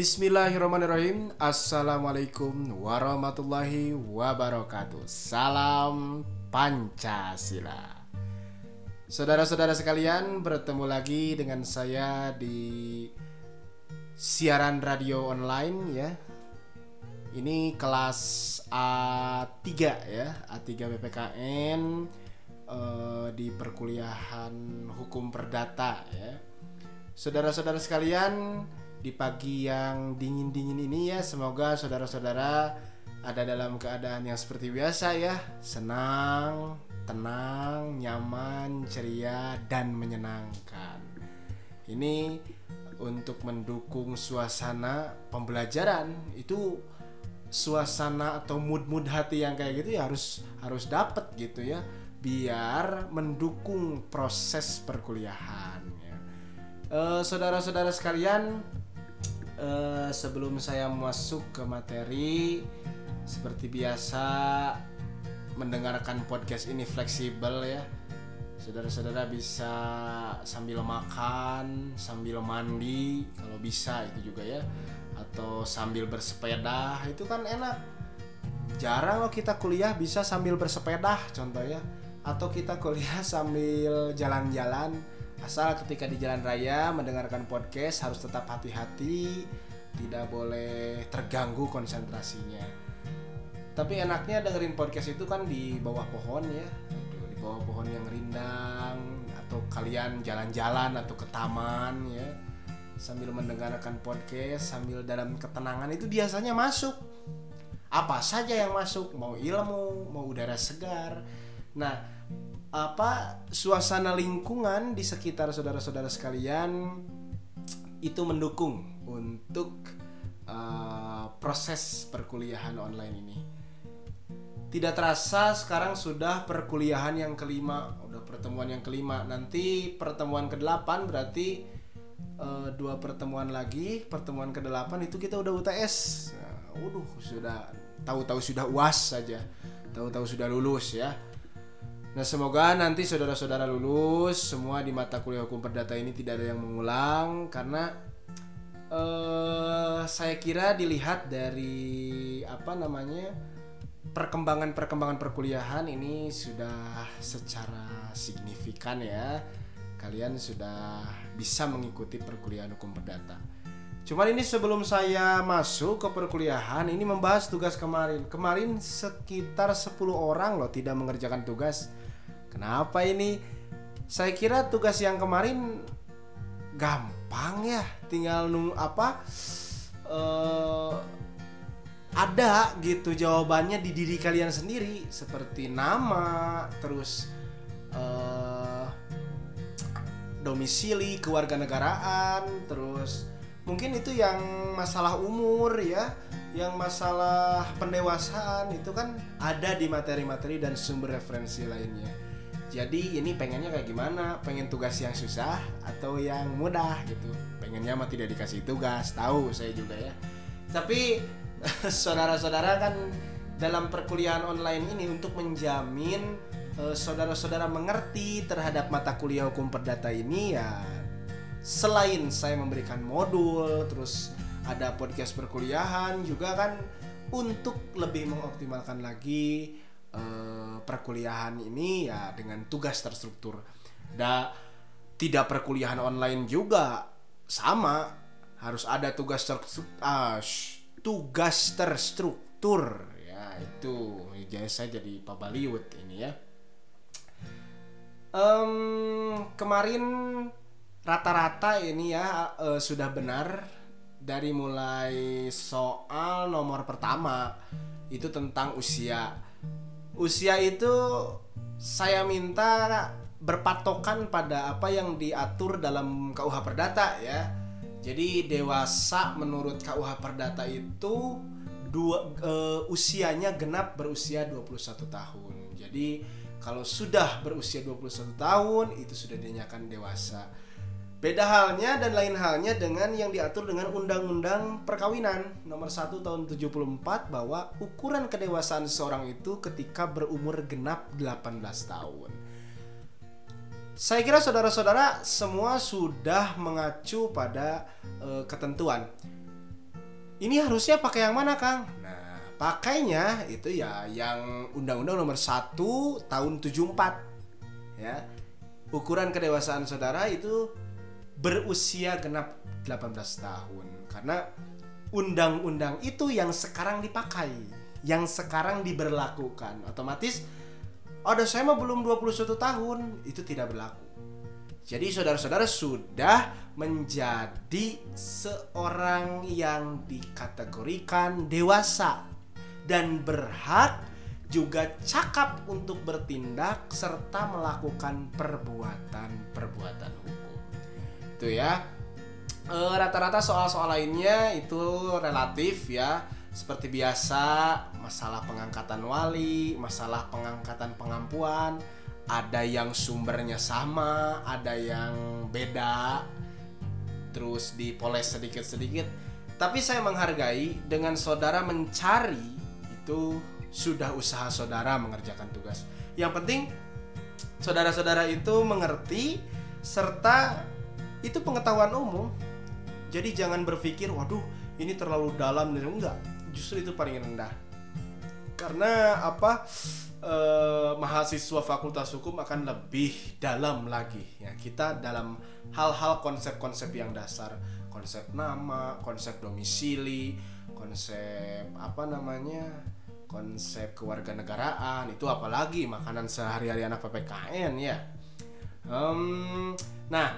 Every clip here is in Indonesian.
Bismillahirrahmanirrahim. Assalamualaikum warahmatullahi wabarakatuh. Salam Pancasila. Saudara-saudara sekalian bertemu lagi dengan saya di siaran radio online ya. Ini kelas A3 ya. A3 BPKN eh, di perkuliahan hukum perdata ya. Saudara-saudara sekalian di pagi yang dingin-dingin ini ya semoga saudara-saudara ada dalam keadaan yang seperti biasa ya. Senang tenang nyaman ceria dan menyenangkan. Ini untuk mendukung suasana pembelajaran. Itu suasana atau mood-mood hati yang kayak gitu ya harus harus dapet gitu ya. Biar mendukung proses perkuliahan ya. Eh, saudara-saudara sekalian Eh, sebelum saya masuk ke materi seperti biasa mendengarkan podcast ini fleksibel ya. Saudara-saudara bisa sambil makan sambil mandi kalau bisa itu juga ya. Atau sambil bersepeda itu kan enak. Jarang loh kita kuliah bisa sambil bersepeda contoh ya. Atau kita kuliah sambil jalan-jalan Asal ketika di jalan raya mendengarkan podcast harus tetap hati-hati, tidak boleh terganggu konsentrasinya. Tapi enaknya dengerin podcast itu kan di bawah pohon ya, di bawah pohon yang rindang atau kalian jalan-jalan atau ke taman ya. Sambil mendengarkan podcast sambil dalam ketenangan itu biasanya masuk. Apa saja yang masuk? Mau ilmu mau udara segar nah apa suasana lingkungan di sekitar saudara-saudara sekalian itu mendukung untuk uh, proses perkuliahan online ini. Tidak terasa sekarang sudah perkuliahan yang kelima, udah pertemuan yang kelima. Nanti pertemuan ke-8 berarti uh, dua pertemuan lagi, pertemuan ke-8 itu kita udah UTS. Nah, waduh, sudah tahu-tahu sudah UAS saja. Tahu-tahu sudah lulus ya Nah semoga nanti saudara-saudara lulus semua di mata kuliah hukum perdata ini tidak ada yang mengulang karena uh, saya kira dilihat dari apa namanya perkembangan-perkembangan perkuliahan ini sudah secara signifikan ya kalian sudah bisa mengikuti perkuliahan hukum perdata. Cuman ini sebelum saya masuk ke perkuliahan ini membahas tugas kemarin. Kemarin sekitar 10 orang loh tidak mengerjakan tugas Kenapa ini? Saya kira tugas yang kemarin gampang ya, tinggal nung apa? Uh, ada gitu jawabannya di diri kalian sendiri seperti nama, terus uh, domisili, kewarganegaraan, terus mungkin itu yang masalah umur ya yang masalah pendewasaan itu kan ada di materi-materi dan sumber referensi lainnya jadi ini pengennya kayak gimana? Pengen tugas yang susah atau yang mudah gitu? Pengennya mah tidak dikasih tugas tahu saya juga ya. Tapi saudara-saudara kan dalam perkuliahan online ini untuk menjamin saudara saudara-saudara mengerti terhadap mata kuliah hukum perdata ini ya selain saya memberikan modul terus ada podcast perkuliahan juga kan untuk lebih mengoptimalkan lagi uh, perkuliahan ini ya dengan tugas terstruktur. Da tidak perkuliahan online juga sama harus ada tugas terstruktur, uh, tugas terstruktur ya itu jadi saya jadi Pak Baliwut ini ya. Um, kemarin rata-rata ini ya uh, sudah benar dari mulai soal nomor pertama itu tentang usia usia itu saya minta berpatokan pada apa yang diatur dalam KUH Perdata ya. Jadi dewasa menurut KUH Perdata itu dua uh, usianya genap berusia 21 tahun. Jadi kalau sudah berusia 21 tahun itu sudah dinyatakan dewasa. Beda halnya dan lain halnya dengan yang diatur dengan Undang-Undang Perkawinan nomor 1 tahun 74 bahwa ukuran kedewasaan seseorang itu ketika berumur genap 18 tahun. Saya kira saudara-saudara semua sudah mengacu pada e, ketentuan. ini harusnya pakai yang mana Kang? Nah, pakainya itu ya yang Undang-Undang Nomor 1 Tahun 74. Ya. Ukuran kedewasaan saudara itu berusia genap 18 tahun. Karena undang-undang itu yang sekarang dipakai, yang sekarang diberlakukan. Otomatis ada saya mah belum 21 tahun, itu tidak berlaku. Jadi saudara-saudara sudah menjadi seorang yang dikategorikan dewasa dan berhak juga cakap untuk bertindak serta melakukan perbuatan-perbuatan hukum. Itu ya. E, rata-rata soal-soal lainnya itu relatif ya. Seperti biasa, masalah pengangkatan wali, masalah pengangkatan pengampuan, ada yang sumbernya sama, ada yang beda, terus dipoles sedikit-sedikit. Tapi saya menghargai dengan saudara mencari itu sudah usaha saudara mengerjakan tugas. Yang penting saudara-saudara itu mengerti serta itu pengetahuan umum. Jadi jangan berpikir, waduh ini terlalu dalam dan enggak. Justru itu paling rendah. Karena apa? Eh, mahasiswa Fakultas Hukum akan lebih dalam lagi ya kita dalam hal-hal konsep-konsep yang dasar konsep nama konsep domisili konsep apa namanya konsep kewarganegaraan itu apalagi makanan sehari-hari anak PPKN ya um, nah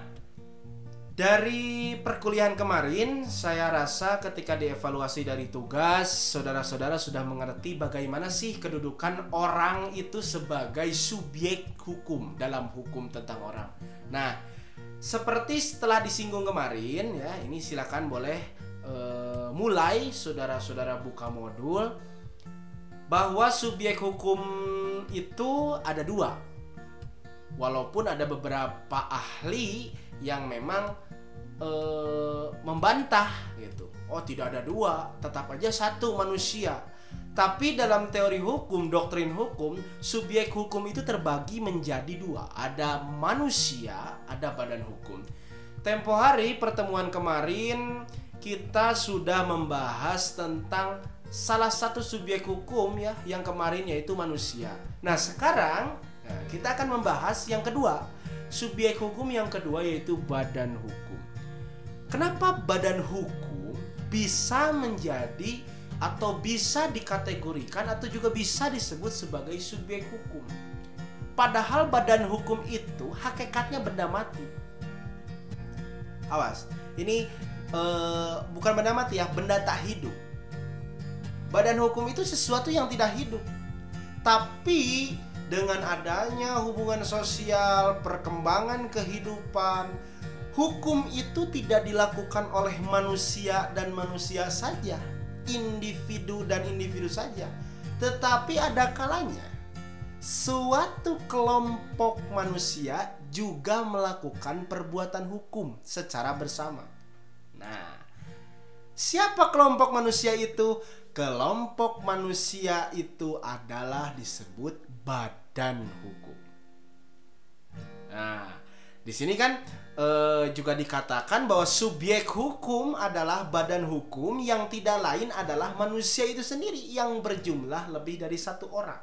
dari perkuliahan kemarin, saya rasa ketika dievaluasi dari tugas, saudara-saudara sudah mengerti bagaimana sih kedudukan orang itu sebagai subjek hukum dalam hukum tentang orang. Nah, seperti setelah disinggung kemarin ya, ini silakan boleh uh, mulai saudara-saudara buka modul bahwa subjek hukum itu ada dua. Walaupun ada beberapa ahli yang memang e, membantah gitu. Oh, tidak ada dua, tetap aja satu manusia. Tapi dalam teori hukum, doktrin hukum, subjek hukum itu terbagi menjadi dua. Ada manusia, ada badan hukum. Tempo hari pertemuan kemarin kita sudah membahas tentang salah satu subjek hukum ya yang kemarin yaitu manusia. Nah, sekarang kita akan membahas yang kedua, subjek hukum yang kedua yaitu badan hukum. Kenapa badan hukum bisa menjadi atau bisa dikategorikan atau juga bisa disebut sebagai subjek hukum? Padahal badan hukum itu hakikatnya benda mati. Awas, ini uh, bukan benda mati ya, benda tak hidup. Badan hukum itu sesuatu yang tidak hidup. Tapi dengan adanya hubungan sosial, perkembangan kehidupan, hukum itu tidak dilakukan oleh manusia dan manusia saja, individu dan individu saja, tetapi ada kalanya suatu kelompok manusia juga melakukan perbuatan hukum secara bersama. Nah, siapa kelompok manusia itu? Kelompok manusia itu adalah disebut badan hukum. Nah, di sini kan e, juga dikatakan bahwa subjek hukum adalah badan hukum yang tidak lain adalah manusia itu sendiri yang berjumlah lebih dari satu orang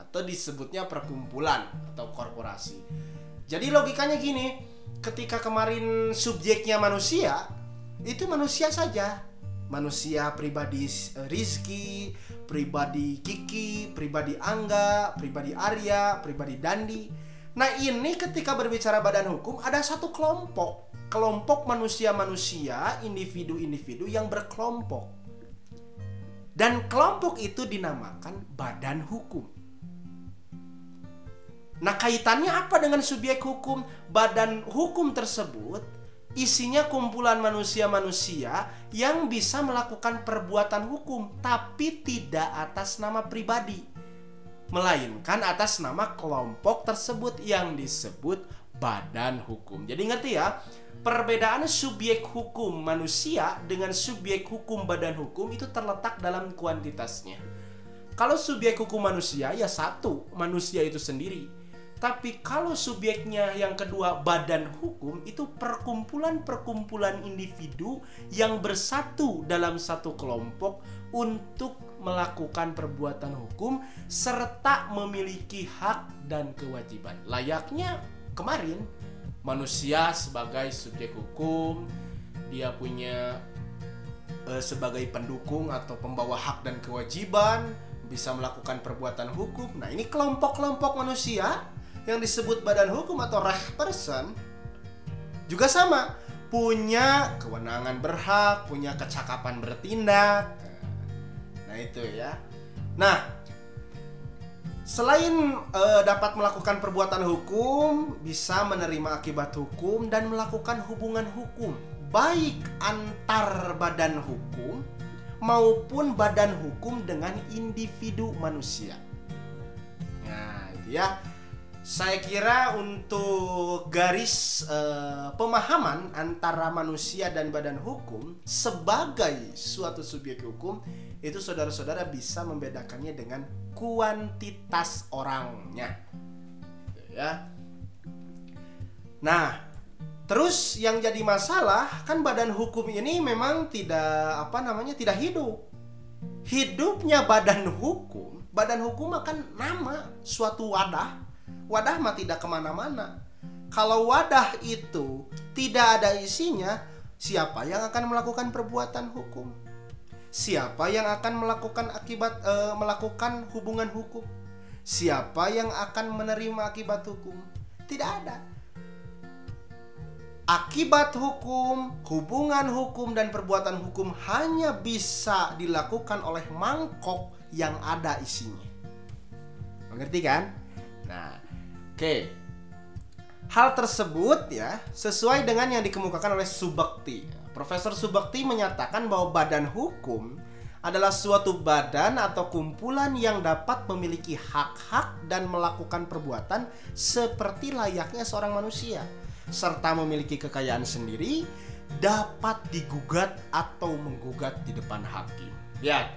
atau disebutnya perkumpulan atau korporasi. Jadi logikanya gini, ketika kemarin subjeknya manusia, itu manusia saja manusia pribadi eh, Rizky, pribadi Kiki, pribadi Angga, pribadi Arya, pribadi Dandi. Nah ini ketika berbicara badan hukum ada satu kelompok, kelompok manusia-manusia, individu-individu yang berkelompok. Dan kelompok itu dinamakan badan hukum. Nah kaitannya apa dengan subjek hukum? Badan hukum tersebut isinya kumpulan manusia-manusia yang bisa melakukan perbuatan hukum tapi tidak atas nama pribadi melainkan atas nama kelompok tersebut yang disebut badan hukum. Jadi ngerti ya? Perbedaan subjek hukum manusia dengan subjek hukum badan hukum itu terletak dalam kuantitasnya. Kalau subjek hukum manusia ya satu, manusia itu sendiri. Tapi kalau subjeknya yang kedua badan hukum itu perkumpulan-perkumpulan individu yang bersatu dalam satu kelompok untuk melakukan perbuatan hukum serta memiliki hak dan kewajiban. Layaknya kemarin manusia sebagai subjek hukum, dia punya eh, sebagai pendukung atau pembawa hak dan kewajiban bisa melakukan perbuatan hukum. Nah, ini kelompok-kelompok manusia yang disebut badan hukum atau person juga sama punya kewenangan berhak, punya kecakapan bertindak. Nah, itu ya. Nah, selain e, dapat melakukan perbuatan hukum, bisa menerima akibat hukum dan melakukan hubungan hukum baik antar badan hukum maupun badan hukum dengan individu manusia. Nah, itu ya saya kira untuk garis uh, pemahaman antara manusia dan badan hukum sebagai suatu subjek hukum itu saudara-saudara bisa membedakannya dengan kuantitas orangnya. Ya. Nah, terus yang jadi masalah kan badan hukum ini memang tidak apa namanya tidak hidup. Hidupnya badan hukum, badan hukum akan nama suatu wadah wadah mah tidak ke mana-mana. Kalau wadah itu tidak ada isinya, siapa yang akan melakukan perbuatan hukum? Siapa yang akan melakukan akibat e, melakukan hubungan hukum? Siapa yang akan menerima akibat hukum? Tidak ada. Akibat hukum, hubungan hukum dan perbuatan hukum hanya bisa dilakukan oleh mangkok yang ada isinya. Mengerti kan? Nah, Oke. Hal tersebut ya sesuai dengan yang dikemukakan oleh Subakti. Profesor Subakti menyatakan bahwa badan hukum adalah suatu badan atau kumpulan yang dapat memiliki hak-hak dan melakukan perbuatan seperti layaknya seorang manusia serta memiliki kekayaan sendiri dapat digugat atau menggugat di depan hakim. Ya,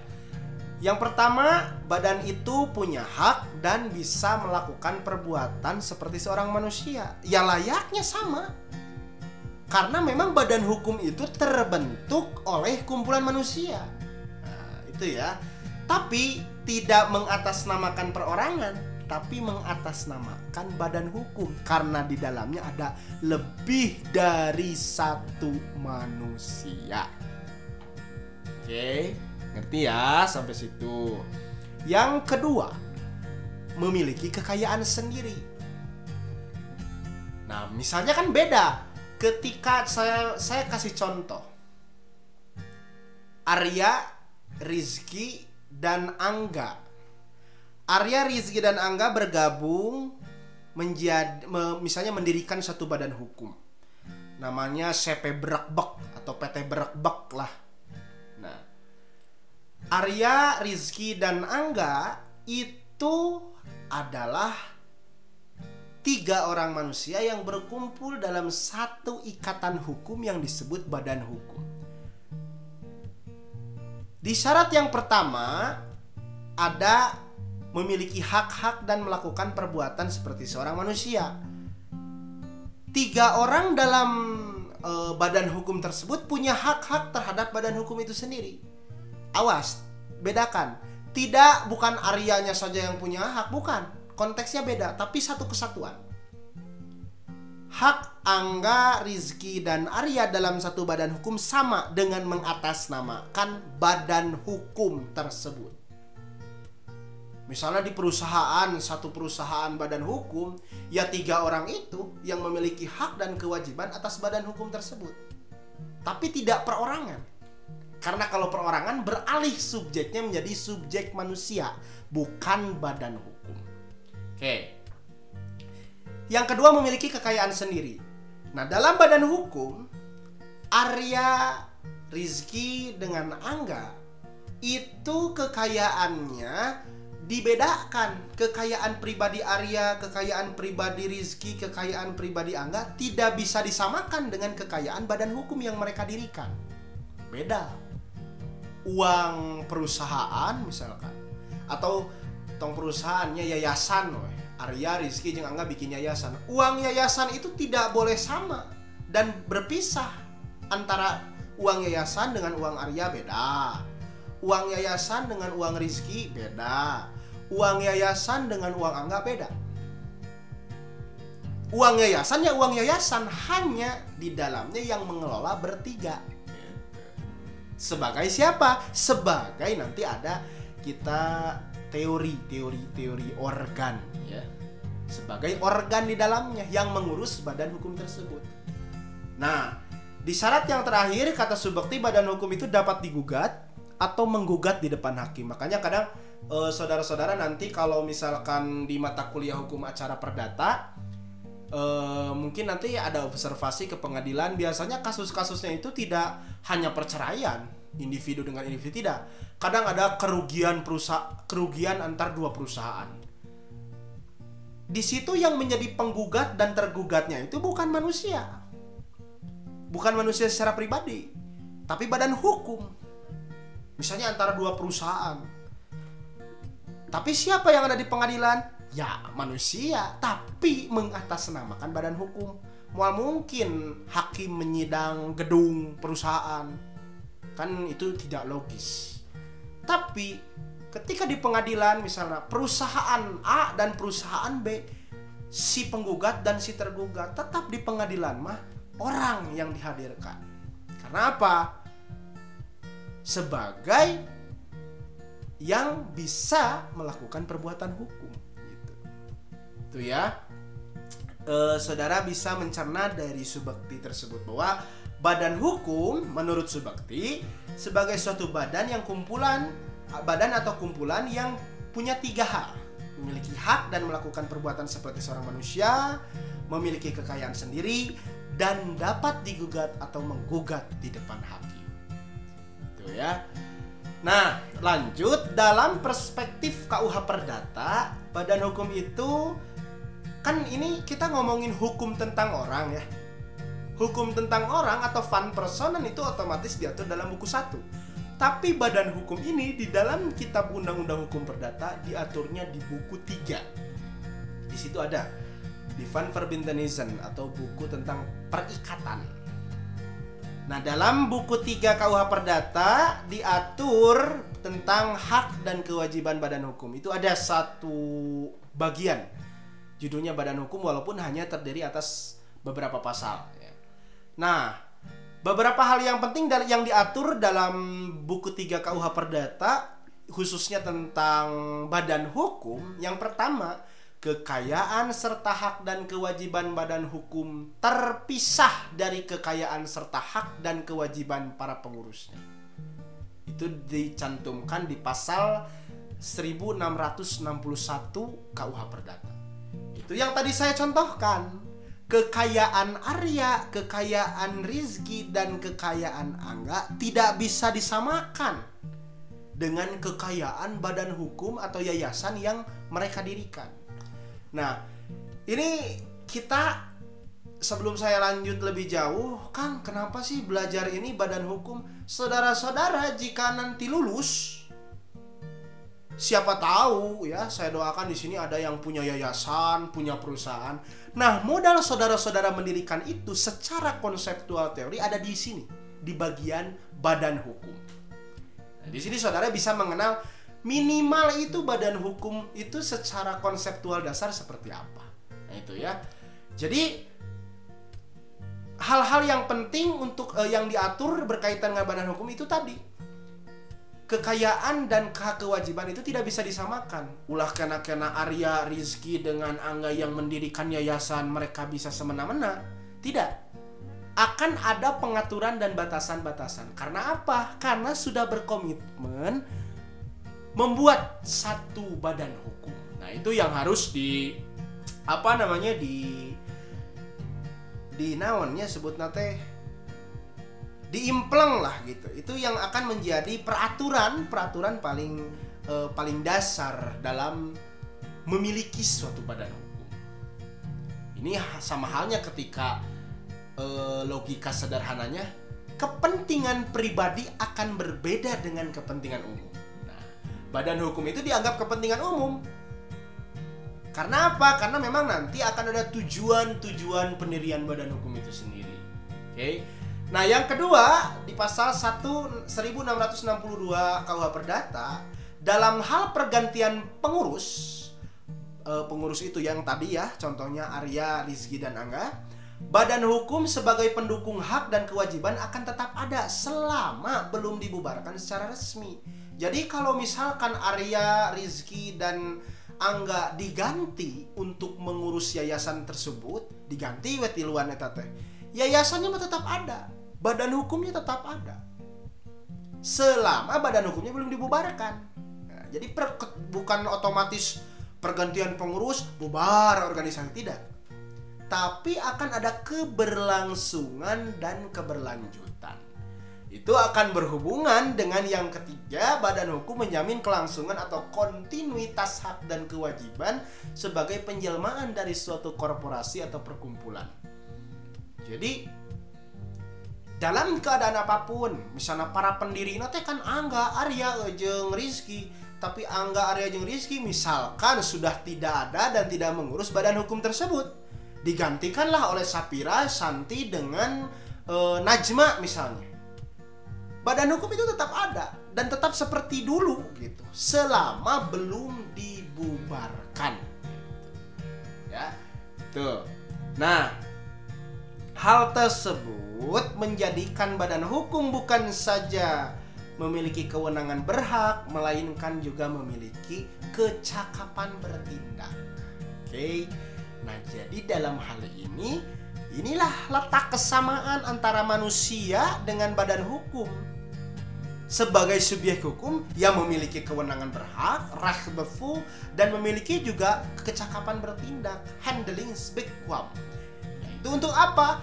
yang pertama, badan itu punya hak dan bisa melakukan perbuatan seperti seorang manusia. Ya layaknya sama. Karena memang badan hukum itu terbentuk oleh kumpulan manusia. Nah, itu ya. Tapi tidak mengatasnamakan perorangan, tapi mengatasnamakan badan hukum karena di dalamnya ada lebih dari satu manusia. Oke. Okay. Ngerti ya sampai situ. Yang kedua, memiliki kekayaan sendiri. Nah, misalnya kan beda. Ketika saya saya kasih contoh. Arya, Rizky, dan Angga. Arya, Rizky, dan Angga bergabung menjadi misalnya mendirikan satu badan hukum. Namanya CP Brekbek atau PT Brekbek lah Arya, Rizky, dan Angga itu adalah tiga orang manusia yang berkumpul dalam satu ikatan hukum yang disebut badan hukum. Di syarat yang pertama ada memiliki hak-hak dan melakukan perbuatan seperti seorang manusia. Tiga orang dalam e, badan hukum tersebut punya hak-hak terhadap badan hukum itu sendiri awas bedakan tidak bukan Aryanya saja yang punya hak bukan konteksnya beda tapi satu kesatuan hak Angga, Rizky, dan Arya dalam satu badan hukum sama dengan mengatasnamakan badan hukum tersebut. Misalnya di perusahaan, satu perusahaan badan hukum, ya tiga orang itu yang memiliki hak dan kewajiban atas badan hukum tersebut. Tapi tidak perorangan. Karena kalau perorangan beralih subjeknya menjadi subjek manusia, bukan badan hukum. Oke. Yang kedua memiliki kekayaan sendiri. Nah, dalam badan hukum, Arya, Rizky dengan Angga itu kekayaannya dibedakan kekayaan pribadi Arya, kekayaan pribadi Rizky, kekayaan pribadi Angga tidak bisa disamakan dengan kekayaan badan hukum yang mereka dirikan. Beda uang perusahaan misalkan. Atau tong perusahaannya yayasan weh, Arya Rizky jeung Angga bikin yayasan. Uang yayasan itu tidak boleh sama dan berpisah. Antara uang yayasan dengan uang Arya beda. Uang yayasan dengan uang Rizky beda. Uang yayasan dengan uang Angga beda. Uang yayasan ya uang yayasan hanya di dalamnya yang mengelola bertiga sebagai siapa? Sebagai nanti ada kita teori teori teori organ. Ya. Sebagai organ di dalamnya yang mengurus badan hukum tersebut. Nah di syarat yang terakhir kata subakti badan hukum itu dapat digugat atau menggugat di depan hakim. Makanya kadang eh, saudara-saudara nanti kalau misalkan di mata kuliah hukum acara perdata eh, mungkin nanti ada observasi ke pengadilan. Biasanya kasus-kasusnya itu tidak hanya perceraian individu dengan individu tidak. Kadang ada kerugian perusahaan kerugian antar dua perusahaan. Di situ yang menjadi penggugat dan tergugatnya itu bukan manusia. Bukan manusia secara pribadi tapi badan hukum. Misalnya antara dua perusahaan. Tapi siapa yang ada di pengadilan ya manusia tapi mengatasnamakan badan hukum. Mual mungkin hakim menyidang gedung perusahaan. Kan itu tidak logis. Tapi ketika di pengadilan misalnya perusahaan A dan perusahaan B si penggugat dan si tergugat tetap di pengadilan mah orang yang dihadirkan. Karena apa? Sebagai yang bisa melakukan perbuatan hukum itu ya. E, saudara bisa mencerna dari subakti tersebut bahwa badan hukum menurut subakti sebagai suatu badan yang kumpulan badan atau kumpulan yang punya tiga hal. Memiliki hak dan melakukan perbuatan seperti seorang manusia memiliki kekayaan sendiri dan dapat digugat atau menggugat di depan hakim. Itu ya. Nah, lanjut dalam perspektif KUH Perdata, badan hukum itu kan ini kita ngomongin hukum tentang orang ya. Hukum tentang orang atau fun personan itu otomatis diatur dalam buku satu. Tapi badan hukum ini di dalam kitab Undang-Undang Hukum Perdata diaturnya di buku tiga. Di situ ada di Van Verbintenisen atau buku tentang perikatan Nah, dalam buku 3 KUH Perdata diatur tentang hak dan kewajiban badan hukum. Itu ada satu bagian. Judulnya badan hukum walaupun hanya terdiri atas beberapa pasal ya. Nah, beberapa hal yang penting yang diatur dalam buku 3 KUH Perdata khususnya tentang badan hukum. Yang pertama, kekayaan serta hak dan kewajiban badan hukum terpisah dari kekayaan serta hak dan kewajiban para pengurusnya. Itu dicantumkan di pasal 1661 KUH Perdata. Itu yang tadi saya contohkan. Kekayaan Arya, kekayaan Rizki, dan kekayaan Angga tidak bisa disamakan dengan kekayaan badan hukum atau yayasan yang mereka dirikan Nah, ini kita sebelum saya lanjut lebih jauh, Kang, kenapa sih belajar ini badan hukum? Saudara-saudara, jika nanti lulus, siapa tahu ya, saya doakan di sini ada yang punya yayasan, punya perusahaan. Nah, modal saudara-saudara mendirikan itu secara konseptual teori ada di sini, di bagian badan hukum. Di sini saudara bisa mengenal minimal itu badan hukum itu secara konseptual dasar seperti apa nah itu ya jadi hal-hal yang penting untuk uh, yang diatur berkaitan dengan badan hukum itu tadi kekayaan dan kewajiban itu tidak bisa disamakan. Ulah kena-kena Arya Rizki dengan Angga yang mendirikan yayasan mereka bisa semena-mena. Tidak. Akan ada pengaturan dan batasan-batasan. Karena apa? Karena sudah berkomitmen membuat satu badan hukum. Nah, itu yang harus di apa namanya di di naonnya sebut nate diimpleng lah gitu. Itu yang akan menjadi peraturan peraturan paling eh, paling dasar dalam memiliki suatu badan hukum. Ini sama halnya ketika eh, logika sederhananya kepentingan pribadi akan berbeda dengan kepentingan umum badan hukum itu dianggap kepentingan umum. Karena apa? Karena memang nanti akan ada tujuan-tujuan pendirian badan hukum itu sendiri. Oke. Nah, yang kedua di pasal 1 1662 KUH Perdata dalam hal pergantian pengurus eh, pengurus itu yang tadi ya, contohnya Arya, Rizky dan Angga, badan hukum sebagai pendukung hak dan kewajiban akan tetap ada selama belum dibubarkan secara resmi. Jadi kalau misalkan Arya, Rizky dan angga diganti untuk mengurus yayasan tersebut diganti wetiluan eta teh yayasannya tetap ada badan hukumnya tetap ada. Selama badan hukumnya belum dibubarkan. Nah, jadi per, bukan otomatis pergantian pengurus bubar organisasi tidak. Tapi akan ada keberlangsungan dan keberlanjutan. Itu akan berhubungan dengan yang ketiga, badan hukum menjamin kelangsungan atau kontinuitas hak dan kewajiban sebagai penjelmaan dari suatu korporasi atau perkumpulan. Jadi dalam keadaan apa pun, misalnya para pendiri nanti kan Angga, Arya, Jeng, Rizky, tapi Angga, Arya, Jeng, Rizky misalkan sudah tidak ada dan tidak mengurus badan hukum tersebut, digantikanlah oleh Sapira, Santi dengan e, Najma misalnya. Badan hukum itu tetap ada dan tetap seperti dulu gitu selama belum dibubarkan. Ya tuh. Nah hal tersebut menjadikan badan hukum bukan saja memiliki kewenangan berhak melainkan juga memiliki kecakapan bertindak oke okay? nah jadi dalam hal ini inilah letak kesamaan antara manusia dengan badan hukum sebagai subjek hukum yang memiliki kewenangan berhak, rahbefu, dan memiliki juga kecakapan bertindak, handling speak quam. Yaitu untuk apa?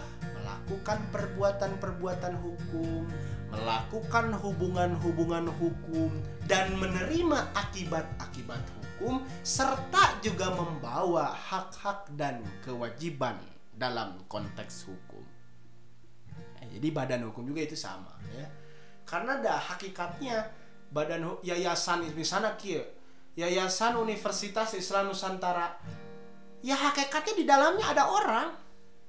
Melakukan perbuatan-perbuatan hukum, melakukan hubungan-hubungan hukum, dan menerima akibat-akibat hukum, serta juga membawa hak-hak dan kewajiban dalam konteks hukum. Jadi badan hukum juga itu sama ya karena ada hakikatnya badan yayasan misalnya kia yayasan Universitas Islam Nusantara ya hakikatnya di dalamnya ada orang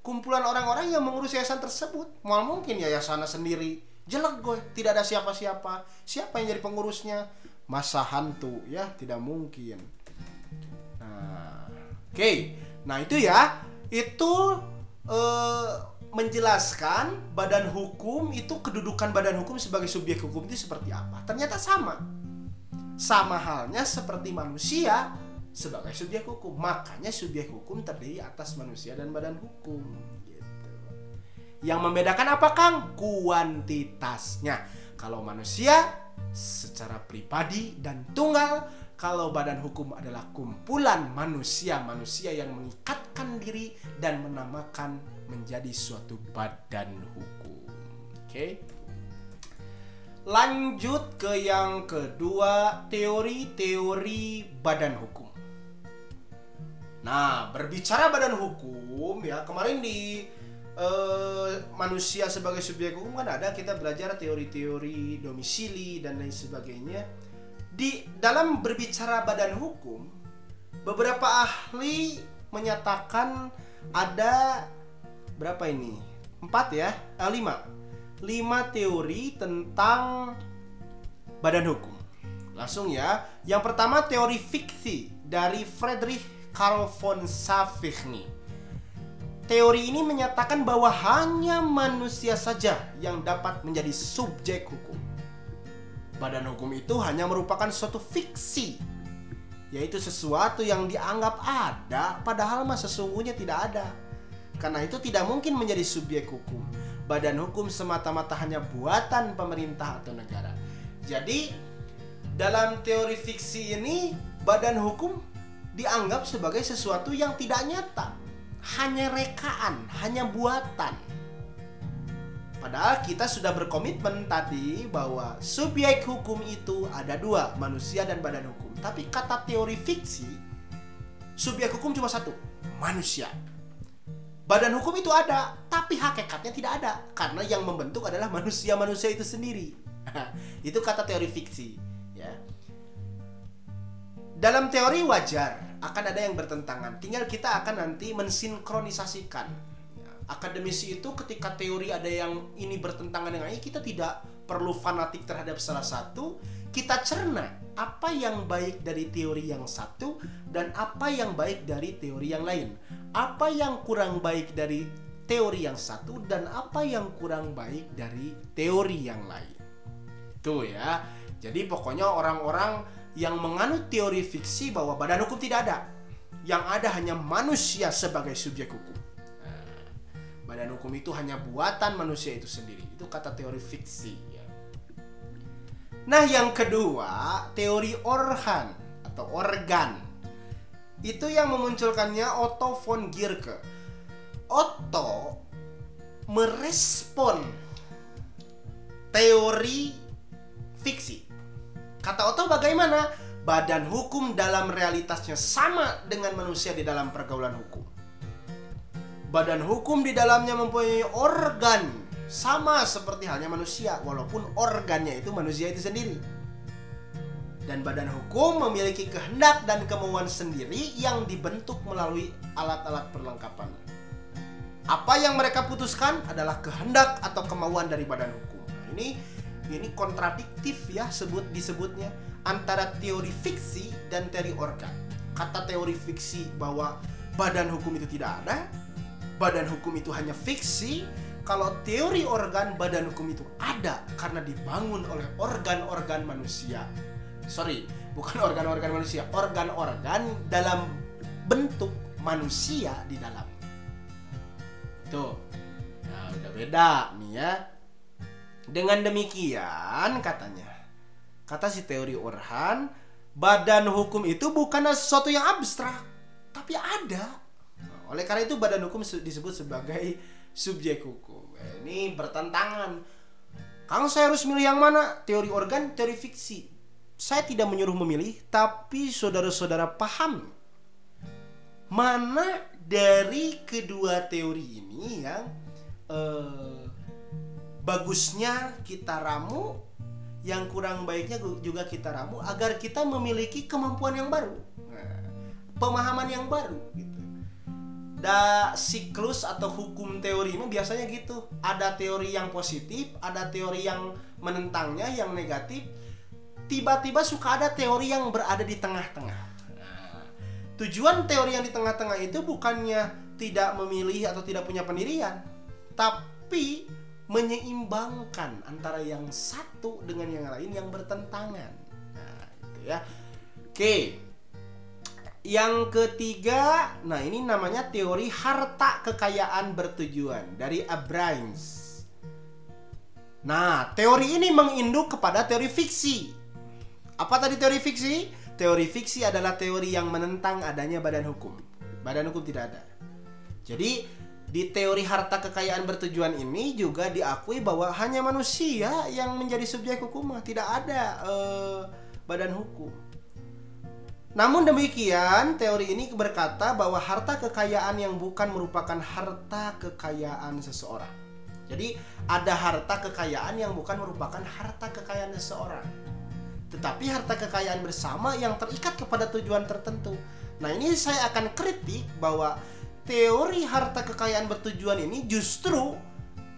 kumpulan orang-orang yang mengurus yayasan tersebut mal mungkin yayasannya sendiri jelek gue tidak ada siapa-siapa siapa yang jadi pengurusnya masa hantu ya tidak mungkin nah oke okay. nah itu ya itu eh, menjelaskan badan hukum itu kedudukan badan hukum sebagai subjek hukum itu seperti apa. Ternyata sama. Sama halnya seperti manusia sebagai subjek hukum. Makanya subjek hukum terdiri atas manusia dan badan hukum. Gitu. Yang membedakan apa Kang? Kuantitasnya. Kalau manusia secara pribadi dan tunggal, kalau badan hukum adalah kumpulan manusia-manusia yang mengikatkan diri dan menamakan menjadi suatu badan hukum. Oke. Lanjut ke yang kedua, teori-teori badan hukum. Nah, berbicara badan hukum ya, kemarin di uh, manusia sebagai subjek hukum kan ada kita belajar teori-teori domisili dan lain sebagainya. Di dalam berbicara badan hukum, beberapa ahli menyatakan ada berapa ini? Empat ya? Eh, lima. Lima teori tentang badan hukum. Langsung ya. Yang pertama teori fiksi dari Friedrich Karl von Savigny. Teori ini menyatakan bahwa hanya manusia saja yang dapat menjadi subjek hukum. Badan hukum itu hanya merupakan suatu fiksi, yaitu sesuatu yang dianggap ada, padahal mah sesungguhnya tidak ada. Karena itu tidak mungkin menjadi subjek hukum. Badan hukum semata-mata hanya buatan pemerintah atau negara. Jadi dalam teori fiksi ini badan hukum dianggap sebagai sesuatu yang tidak nyata, hanya rekaan, hanya buatan. Padahal kita sudah berkomitmen tadi bahwa subjek hukum itu ada dua, manusia dan badan hukum. Tapi kata teori fiksi, subjek hukum cuma satu, manusia. Badan hukum itu ada, tapi hakikatnya tidak ada karena yang membentuk adalah manusia-manusia itu sendiri. itu kata teori fiksi. Dalam teori wajar akan ada yang bertentangan. Tinggal kita akan nanti mensinkronisasikan. Akademisi itu ketika teori ada yang ini bertentangan dengan ini, kita tidak perlu fanatik terhadap salah satu. Kita cerna apa yang baik dari teori yang satu dan apa yang baik dari teori yang lain. Apa yang kurang baik dari teori yang satu dan apa yang kurang baik dari teori yang lain. Tuh ya. Jadi pokoknya orang-orang yang menganut teori fiksi bahwa badan hukum tidak ada. Yang ada hanya manusia sebagai subjek hukum. Nah, badan hukum itu hanya buatan manusia itu sendiri. Itu kata teori fiksi ya. Nah, yang kedua, teori organ atau organ. Itu yang memunculkannya Otto von Gierke. Otto merespon teori fiksi Kata Otto bagaimana? Badan hukum dalam realitasnya sama dengan manusia di dalam pergaulan hukum. Badan hukum di dalamnya mempunyai organ sama seperti halnya manusia walaupun organnya itu manusia itu sendiri. Dan badan hukum memiliki kehendak dan kemauan sendiri yang dibentuk melalui alat-alat perlengkapan. Apa yang mereka putuskan adalah kehendak atau kemauan dari badan hukum. Nah, ini ini kontradiktif ya sebut disebutnya antara teori fiksi dan teori organ. Kata teori fiksi bahwa badan hukum itu tidak ada, badan hukum itu hanya fiksi. Kalau teori organ, badan hukum itu ada karena dibangun oleh organ-organ manusia. Sorry, bukan organ-organ manusia, organ-organ dalam bentuk manusia di dalam. Tuh, nah udah beda nih ya dengan demikian katanya, kata si teori Orhan, badan hukum itu bukanlah sesuatu yang abstrak, tapi ada. Oleh karena itu badan hukum disebut sebagai subjek hukum. Eh, ini bertentangan. Kang saya harus milih yang mana? Teori organ, teori fiksi. Saya tidak menyuruh memilih, tapi saudara-saudara paham mana dari kedua teori ini yang uh, bagusnya kita ramu yang kurang baiknya juga kita ramu agar kita memiliki kemampuan yang baru. Nah, pemahaman yang baru gitu. Da siklus atau hukum teori ini biasanya gitu. Ada teori yang positif ada teori yang menentangnya yang negatif. Tiba-tiba suka ada teori yang berada di tengah-tengah. Tujuan teori yang di tengah-tengah itu bukannya tidak memilih atau tidak punya pendirian tapi menyeimbangkan antara yang satu dengan yang lain yang bertentangan. Nah, itu ya. Oke. Yang ketiga, nah ini namanya teori harta kekayaan bertujuan dari Abrams. Nah, teori ini menginduk kepada teori fiksi. Apa tadi teori fiksi? Teori fiksi adalah teori yang menentang adanya badan hukum. Badan hukum tidak ada. Jadi di teori harta kekayaan bertujuan ini juga diakui bahwa hanya manusia yang menjadi subjek hukum, tidak ada uh, badan hukum. Namun demikian, teori ini berkata bahwa harta kekayaan yang bukan merupakan harta kekayaan seseorang. Jadi, ada harta kekayaan yang bukan merupakan harta kekayaan seseorang. Tetapi harta kekayaan bersama yang terikat kepada tujuan tertentu. Nah, ini saya akan kritik bahwa teori harta kekayaan bertujuan ini justru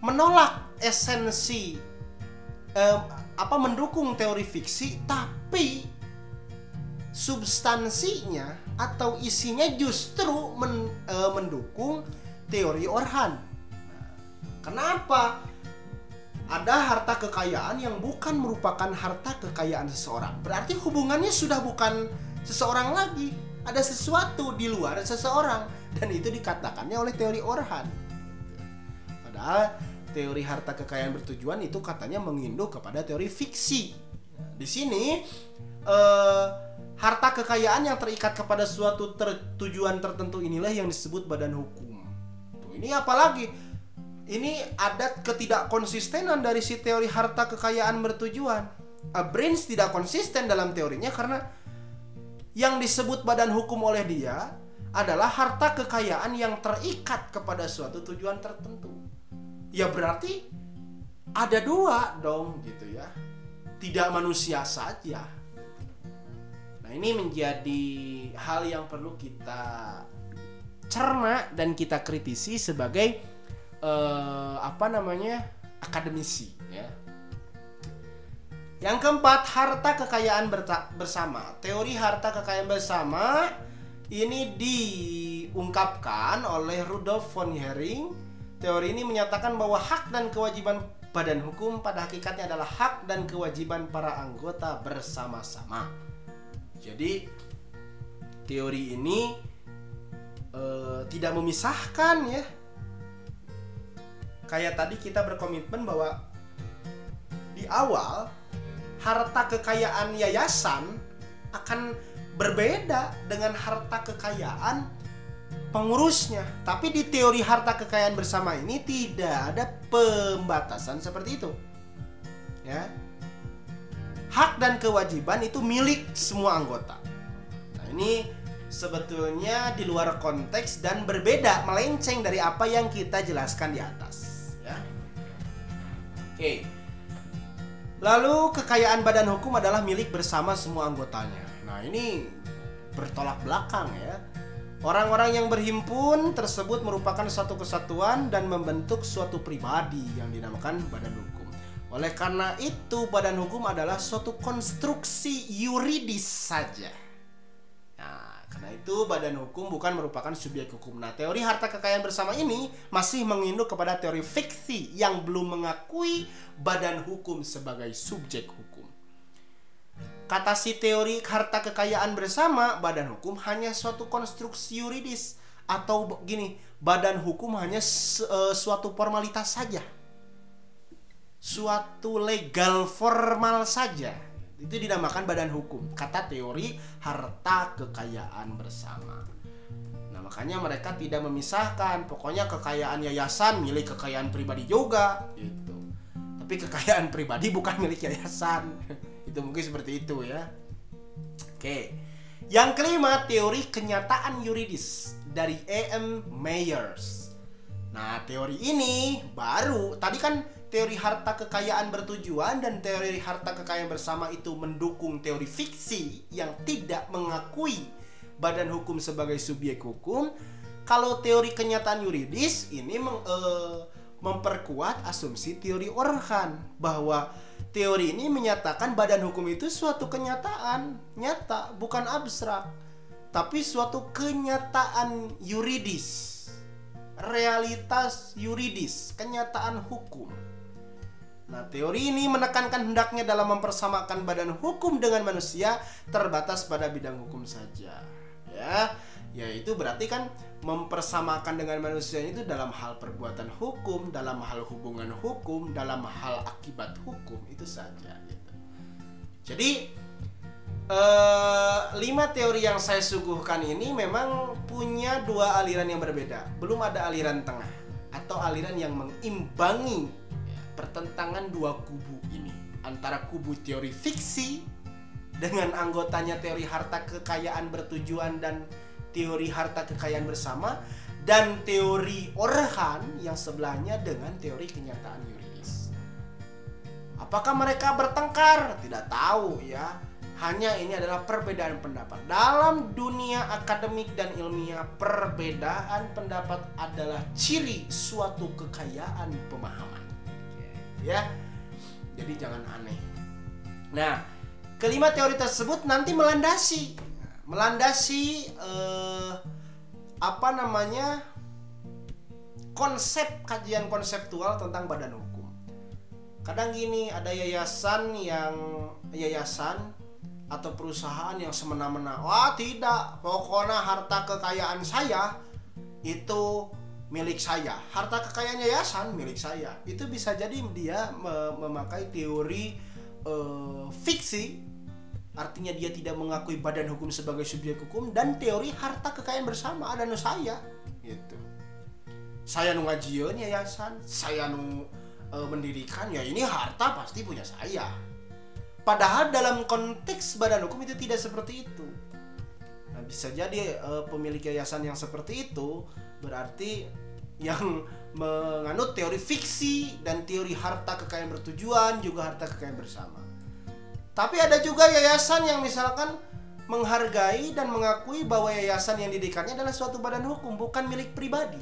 menolak esensi eh, apa mendukung teori fiksi tapi substansinya atau isinya justru men, eh, mendukung teori Orhan. kenapa? Ada harta kekayaan yang bukan merupakan harta kekayaan seseorang. Berarti hubungannya sudah bukan seseorang lagi. Ada sesuatu di luar seseorang dan itu dikatakannya oleh teori Orhan. Padahal teori harta kekayaan bertujuan itu katanya menginduk kepada teori fiksi. Di sini eh, harta kekayaan yang terikat kepada suatu ter tujuan tertentu inilah yang disebut badan hukum. Tuh, ini apalagi? Ini ada ketidakkonsistenan dari si teori harta kekayaan bertujuan. Brains tidak konsisten dalam teorinya karena yang disebut badan hukum oleh dia adalah harta kekayaan yang terikat kepada suatu tujuan tertentu. Ya berarti ada dua dong gitu ya. Tidak manusia saja. Nah ini menjadi hal yang perlu kita cerna dan kita kritisi sebagai eh, apa namanya? akademisi ya. Yang keempat, harta kekayaan bersama. Teori harta kekayaan bersama ini diungkapkan oleh Rudolf von Hering. Teori ini menyatakan bahwa hak dan kewajiban badan hukum pada hakikatnya adalah hak dan kewajiban para anggota bersama-sama. Jadi teori ini uh, tidak memisahkan ya. Kayak tadi kita berkomitmen bahwa di awal harta kekayaan yayasan akan berbeda dengan harta kekayaan pengurusnya. Tapi di teori harta kekayaan bersama ini tidak ada pembatasan seperti itu. Ya. Hak dan kewajiban itu milik semua anggota. Nah, ini sebetulnya di luar konteks dan berbeda, melenceng dari apa yang kita jelaskan di atas, ya. Oke. Lalu kekayaan badan hukum adalah milik bersama semua anggotanya. Nah, ini bertolak belakang ya. Orang-orang yang berhimpun tersebut merupakan suatu kesatuan dan membentuk suatu pribadi yang dinamakan badan hukum. Oleh karena itu, badan hukum adalah suatu konstruksi yuridis saja. Nah, karena itu badan hukum bukan merupakan subjek hukum. Nah, teori harta kekayaan bersama ini masih menginduk kepada teori fiksi yang belum mengakui badan hukum sebagai subjek hukum. Kata si teori harta kekayaan bersama, badan hukum hanya suatu konstruksi yuridis atau gini, badan hukum hanya uh, suatu formalitas saja. Suatu legal formal saja. Itu dinamakan badan hukum. Kata teori harta kekayaan bersama. Nah, makanya mereka tidak memisahkan. Pokoknya kekayaan yayasan milik kekayaan pribadi juga gitu. Tapi kekayaan pribadi bukan milik yayasan. itu mungkin seperti itu ya. Oke. Yang kelima teori kenyataan yuridis dari A.M. Mayers nah teori ini baru tadi kan teori harta kekayaan bertujuan dan teori harta kekayaan bersama itu mendukung teori fiksi yang tidak mengakui badan hukum sebagai subjek hukum. Kalau teori kenyataan yuridis ini meng, e, memperkuat asumsi teori Orhan bahwa Teori ini menyatakan badan hukum itu suatu kenyataan nyata, bukan abstrak, tapi suatu kenyataan yuridis, realitas yuridis, kenyataan hukum. Nah, teori ini menekankan hendaknya dalam mempersamakan badan hukum dengan manusia terbatas pada bidang hukum saja. Ya, ya itu berarti kan mempersamakan dengan manusia itu dalam hal perbuatan hukum, dalam hal hubungan hukum, dalam hal akibat hukum itu saja. Gitu. Jadi uh, lima teori yang saya suguhkan ini memang punya dua aliran yang berbeda. Belum ada aliran tengah atau aliran yang mengimbangi pertentangan dua kubu ini antara kubu teori fiksi dengan anggotanya teori harta kekayaan bertujuan dan teori harta kekayaan bersama dan teori Orhan yang sebelahnya dengan teori kenyataan yuridis. Apakah mereka bertengkar? Tidak tahu ya. Hanya ini adalah perbedaan pendapat. Dalam dunia akademik dan ilmiah, perbedaan pendapat adalah ciri suatu kekayaan pemahaman. Ya. Jadi jangan aneh. Nah, kelima teori tersebut nanti melandasi melandasi uh, apa namanya konsep kajian konseptual tentang badan hukum. Kadang gini ada yayasan yang yayasan atau perusahaan yang semena-mena. Wah tidak, pokoknya harta kekayaan saya itu milik saya. Harta kekayaan yayasan milik saya. Itu bisa jadi dia memakai teori uh, fiksi artinya dia tidak mengakui badan hukum sebagai subjek hukum dan teori harta kekayaan bersama ada nu saya. Gitu. Saya nu ngajian yayasan. Saya nu e, mendirikan ya ini harta pasti punya saya. Padahal dalam konteks badan hukum itu tidak seperti itu. Nah bisa jadi e, pemilik yayasan yang seperti itu berarti yang menganut teori fiksi dan teori harta kekayaan bertujuan juga harta kekayaan bersama tapi ada juga yayasan yang misalkan menghargai dan mengakui bahwa yayasan yang didirikannya adalah suatu badan hukum bukan milik pribadi.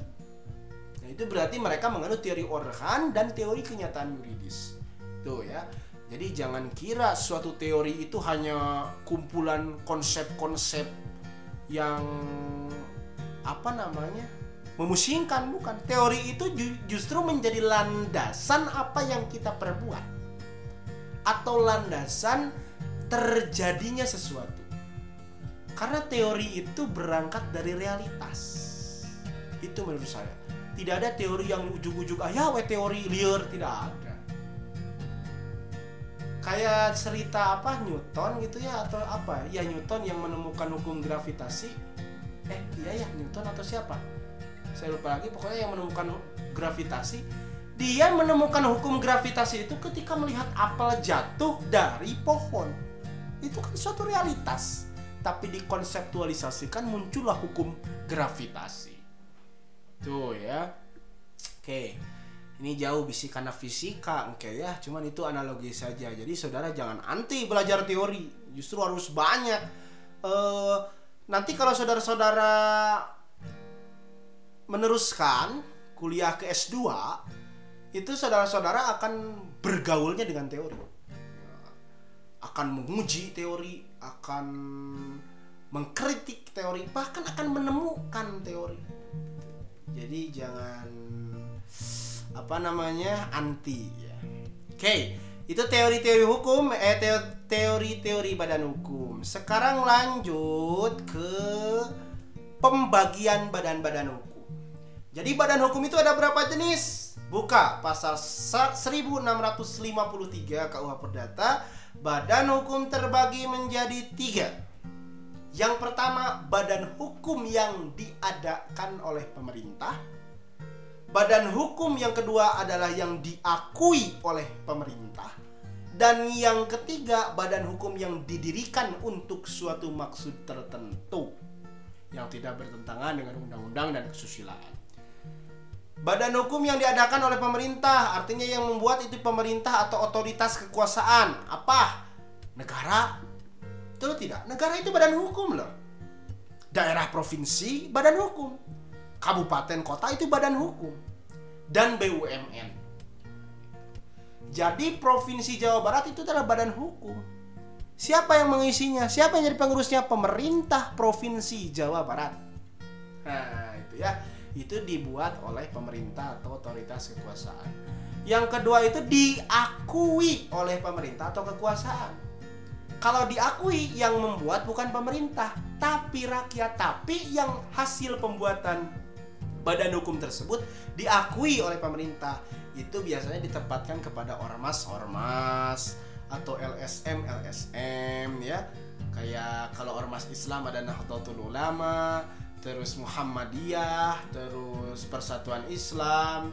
Nah, itu berarti mereka menganut teori Orhan dan teori kenyataan yuridis. Tuh ya. Jadi jangan kira suatu teori itu hanya kumpulan konsep-konsep yang apa namanya? memusingkan bukan. Teori itu justru menjadi landasan apa yang kita perbuat atau landasan terjadinya sesuatu. Karena teori itu berangkat dari realitas. Itu menurut saya. Tidak ada teori yang ujuk-ujuk ah ya we teori liar tidak ada. Kayak cerita apa Newton gitu ya atau apa? Ya Newton yang menemukan hukum gravitasi. Eh, iya ya Newton atau siapa? Saya lupa lagi pokoknya yang menemukan gravitasi dia menemukan hukum gravitasi itu ketika melihat apel jatuh dari pohon. Itu kan suatu realitas tapi dikonseptualisasikan muncullah hukum gravitasi. Tuh ya. Oke. Ini jauh bisi karena fisika, oke ya. Cuman itu analogi saja. Jadi saudara jangan anti belajar teori, justru harus banyak. Uh, nanti kalau saudara-saudara meneruskan kuliah ke S2, itu saudara-saudara akan bergaulnya dengan teori. Akan menguji teori, akan mengkritik teori bahkan akan menemukan teori. Jadi jangan apa namanya anti ya. Oke itu teori-teori hukum eh teori-teori badan hukum. Sekarang lanjut ke pembagian badan-badan hukum. Jadi badan hukum itu ada berapa jenis buka pasal 1653 KUH Perdata Badan hukum terbagi menjadi tiga. Yang pertama, badan hukum yang diadakan oleh pemerintah. Badan hukum yang kedua adalah yang diakui oleh pemerintah. Dan yang ketiga, badan hukum yang didirikan untuk suatu maksud tertentu yang tidak bertentangan dengan undang-undang dan kesusilaan. Badan hukum yang diadakan oleh pemerintah artinya yang membuat itu pemerintah atau otoritas kekuasaan. Apa? Negara? Betul tidak? Negara itu badan hukum loh. Daerah provinsi badan hukum. Kabupaten kota itu badan hukum. Dan BUMN. Jadi provinsi Jawa Barat itu adalah badan hukum. Siapa yang mengisinya? Siapa yang jadi pengurusnya? Pemerintah Provinsi Jawa Barat. Nah, itu ya itu dibuat oleh pemerintah atau otoritas kekuasaan. Yang kedua itu diakui oleh pemerintah atau kekuasaan. Kalau diakui yang membuat bukan pemerintah, tapi rakyat. Tapi yang hasil pembuatan badan hukum tersebut diakui oleh pemerintah. Itu biasanya ditempatkan kepada ormas-ormas atau LSM LSM ya. Kayak kalau ormas Islam ada Nahdlatul Ulama, terus Muhammadiyah, terus Persatuan Islam,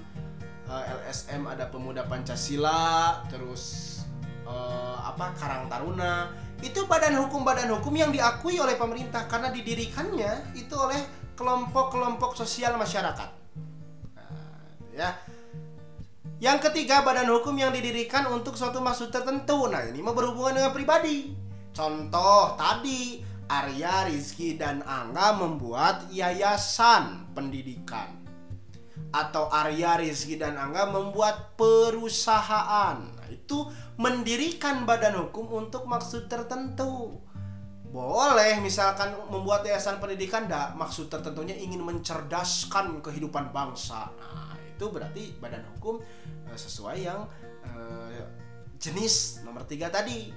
eh, LSM ada Pemuda Pancasila, terus uh, apa Karang Taruna. Itu badan hukum badan hukum yang diakui oleh pemerintah karena didirikannya itu oleh kelompok-kelompok sosial masyarakat. Nah, ya. Yang ketiga badan hukum yang didirikan untuk suatu maksud tertentu. Nah, ini mah berhubungan dengan pribadi. Contoh tadi Arya, Rizky, dan Angga membuat yayasan pendidikan atau Arya, Rizky, dan Angga membuat perusahaan. Nah, itu mendirikan badan hukum untuk maksud tertentu. Boleh misalkan membuat yayasan pendidikan maksud tertentunya ingin mencerdaskan kehidupan bangsa. Nah, itu berarti badan hukum eh, sesuai yang eh, jenis nomor tiga tadi.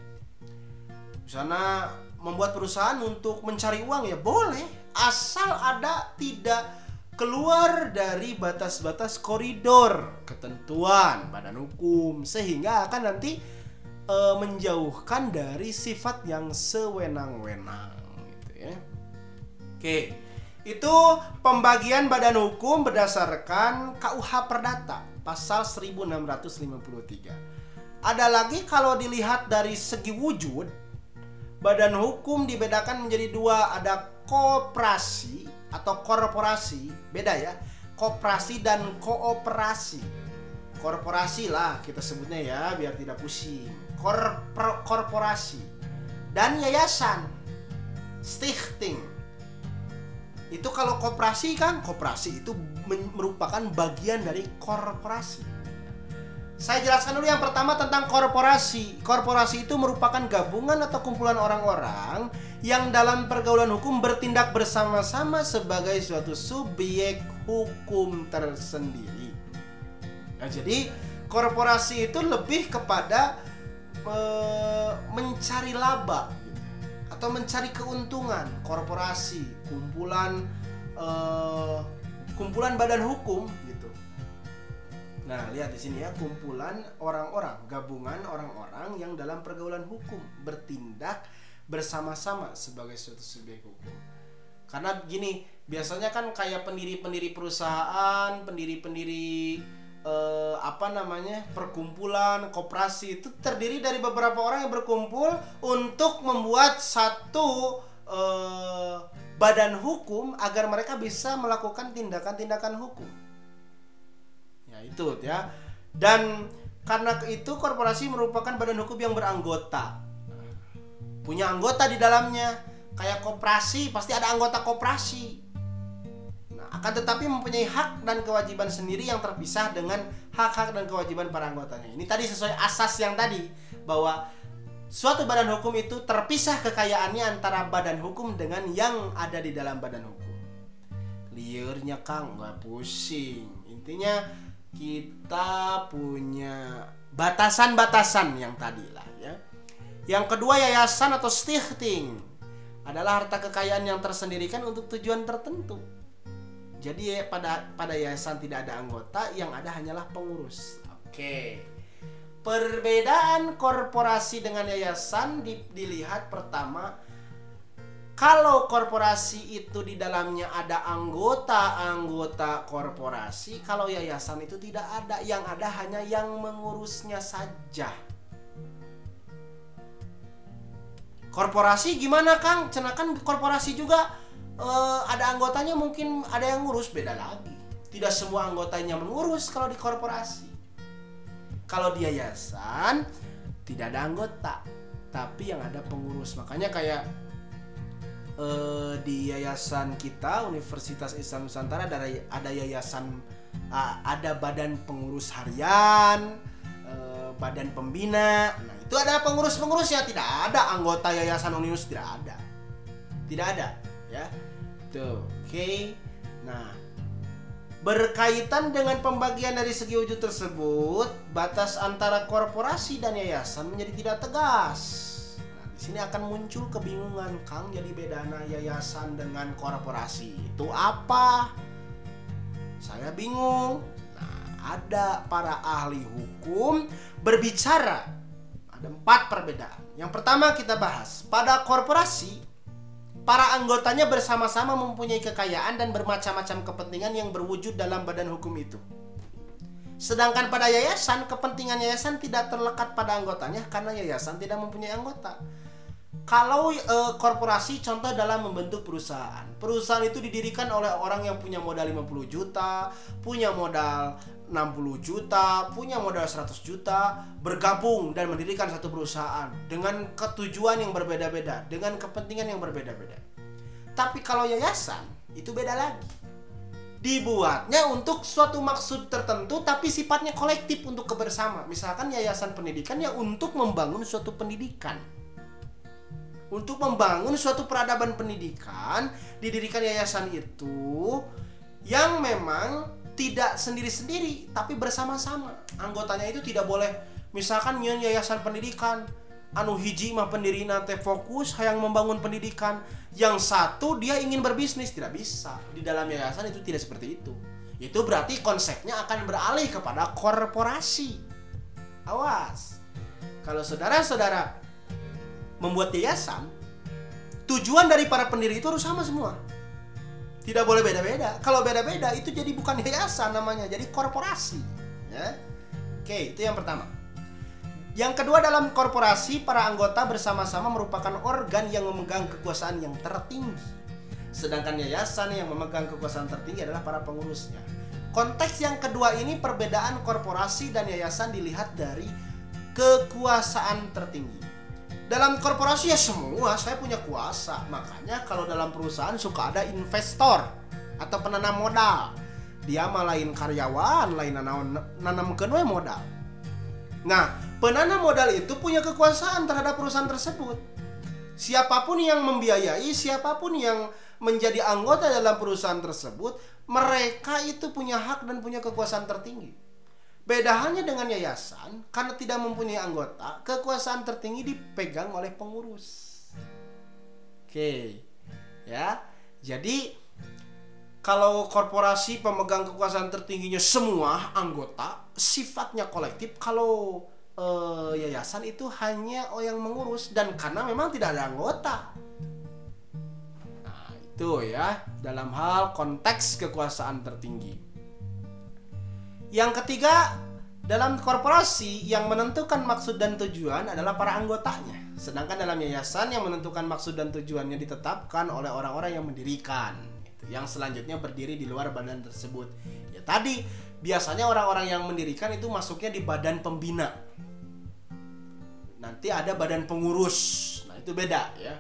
Misalnya membuat perusahaan untuk mencari uang ya boleh asal ada tidak keluar dari batas-batas koridor ketentuan badan hukum sehingga akan nanti e, menjauhkan dari sifat yang sewenang-wenang gitu ya. Oke. Itu pembagian badan hukum berdasarkan KUH Perdata pasal 1653. Ada lagi kalau dilihat dari segi wujud badan hukum dibedakan menjadi dua. Ada kooperasi atau korporasi. Beda ya. Kooperasi dan kooperasi. Korporasi lah kita sebutnya ya biar tidak pusing. Korpor korporasi. Dan yayasan. Stichting. Itu kalau koperasi kan, koperasi itu merupakan bagian dari korporasi. Saya jelaskan dulu yang pertama tentang korporasi. Korporasi itu merupakan gabungan atau kumpulan orang-orang yang dalam pergaulan hukum bertindak bersama-sama sebagai suatu subjek hukum tersendiri. Nah, jadi korporasi itu lebih kepada e, mencari laba atau mencari keuntungan. Korporasi, kumpulan e, kumpulan badan hukum. Nah, lihat di sini ya, kumpulan orang-orang, gabungan orang-orang yang dalam pergaulan hukum bertindak bersama-sama sebagai suatu subjek hukum. Karena gini, biasanya kan kayak pendiri-pendiri perusahaan, pendiri-pendiri eh, apa namanya perkumpulan, koperasi itu terdiri dari beberapa orang yang berkumpul untuk membuat satu eh, badan hukum agar mereka bisa melakukan tindakan-tindakan hukum. Ya itu ya. Dan karena itu korporasi merupakan badan hukum yang beranggota. Punya anggota di dalamnya. Kayak koperasi pasti ada anggota koperasi. Nah akan tetapi mempunyai hak dan kewajiban sendiri yang terpisah dengan hak-hak dan kewajiban para anggotanya. Ini tadi sesuai asas yang tadi bahwa suatu badan hukum itu terpisah kekayaannya antara badan hukum dengan yang ada di dalam badan hukum. Liurnya kang nggak pusing. Intinya kita punya batasan-batasan yang tadi lah ya yang kedua yayasan atau stichting adalah harta kekayaan yang tersendirikan untuk tujuan tertentu. Jadi ya, pada pada yayasan tidak ada anggota, yang ada hanyalah pengurus. Oke. Perbedaan korporasi dengan yayasan di, dilihat pertama kalau korporasi itu di dalamnya ada anggota-anggota korporasi, kalau yayasan itu tidak ada, yang ada hanya yang mengurusnya saja. korporasi gimana Kang? Cenakan korporasi juga uh, ada anggotanya mungkin ada yang ngurus beda lagi. Tidak semua anggotanya mengurus kalau di korporasi. Kalau di yayasan tidak ada anggota tapi yang ada pengurus. Makanya kayak uh, di yayasan kita Universitas Islam Nusantara ada ada yayasan uh, ada badan pengurus harian uh, badan pembina. Nah itu ada pengurus-pengurusnya tidak ada anggota yayasan Uninus tidak ada. Tidak ada ya. Tuh oke. Okay. nah berkaitan dengan pembagian dari segi wujud tersebut batas antara korporasi dan yayasan menjadi tidak tegas sini akan muncul kebingungan Kang jadi bedana yayasan dengan korporasi itu apa saya bingung nah ada para ahli hukum berbicara ada empat perbedaan. Yang pertama kita bahas, pada korporasi, para anggotanya bersama-sama mempunyai kekayaan dan bermacam-macam kepentingan yang berwujud dalam badan hukum itu. Sedangkan pada yayasan, kepentingan yayasan tidak terlekat pada anggotanya karena yayasan tidak mempunyai anggota. Kalau e, korporasi contoh dalam membentuk perusahaan. Perusahaan itu didirikan oleh orang yang punya modal 50 juta, punya modal 60 juta, punya modal 100 juta, bergabung dan mendirikan satu perusahaan dengan ketujuan yang berbeda-beda, dengan kepentingan yang berbeda-beda. Tapi kalau yayasan, itu beda lagi. Dibuatnya untuk suatu maksud tertentu tapi sifatnya kolektif untuk kebersama. Misalkan yayasan pendidikan ya untuk membangun suatu pendidikan. Untuk membangun suatu peradaban pendidikan, didirikan yayasan itu yang memang tidak sendiri-sendiri tapi bersama-sama. Anggotanya itu tidak boleh misalkan nyen yayasan pendidikan anu hiji mah pendiri nate fokus yang membangun pendidikan. Yang satu dia ingin berbisnis tidak bisa. Di dalam yayasan itu tidak seperti itu. Itu berarti konsepnya akan beralih kepada korporasi. Awas. Kalau saudara-saudara membuat yayasan tujuan dari para pendiri itu harus sama semua tidak boleh beda-beda. Kalau beda-beda itu jadi bukan yayasan namanya, jadi korporasi. Ya. Oke, itu yang pertama. Yang kedua dalam korporasi, para anggota bersama-sama merupakan organ yang memegang kekuasaan yang tertinggi. Sedangkan yayasan yang memegang kekuasaan tertinggi adalah para pengurusnya. Konteks yang kedua ini perbedaan korporasi dan yayasan dilihat dari kekuasaan tertinggi. Dalam korporasi ya semua saya punya kuasa. Makanya kalau dalam perusahaan suka ada investor atau penanam modal. Dia malain karyawan lain nanam nanam kedua modal. Nah penanam modal itu punya kekuasaan terhadap perusahaan tersebut. Siapa pun yang membiayai siapa pun yang menjadi anggota dalam perusahaan tersebut mereka itu punya hak dan punya kekuasaan tertinggi Beda halnya dengan yayasan, karena tidak mempunyai anggota, kekuasaan tertinggi dipegang oleh pengurus. Oke, ya. Jadi kalau korporasi pemegang kekuasaan tertingginya semua anggota, sifatnya kolektif. Kalau eh, yayasan itu hanya yang mengurus dan karena memang tidak ada anggota. Nah, itu ya dalam hal konteks kekuasaan tertinggi. Yang ketiga, dalam korporasi yang menentukan maksud dan tujuan adalah para anggotanya. Sedangkan dalam yayasan yang menentukan maksud dan tujuannya ditetapkan oleh orang-orang yang mendirikan. Gitu. Yang selanjutnya berdiri di luar badan tersebut. Ya tadi biasanya orang-orang yang mendirikan itu masuknya di badan pembina. Nanti ada badan pengurus. Nah itu beda ya.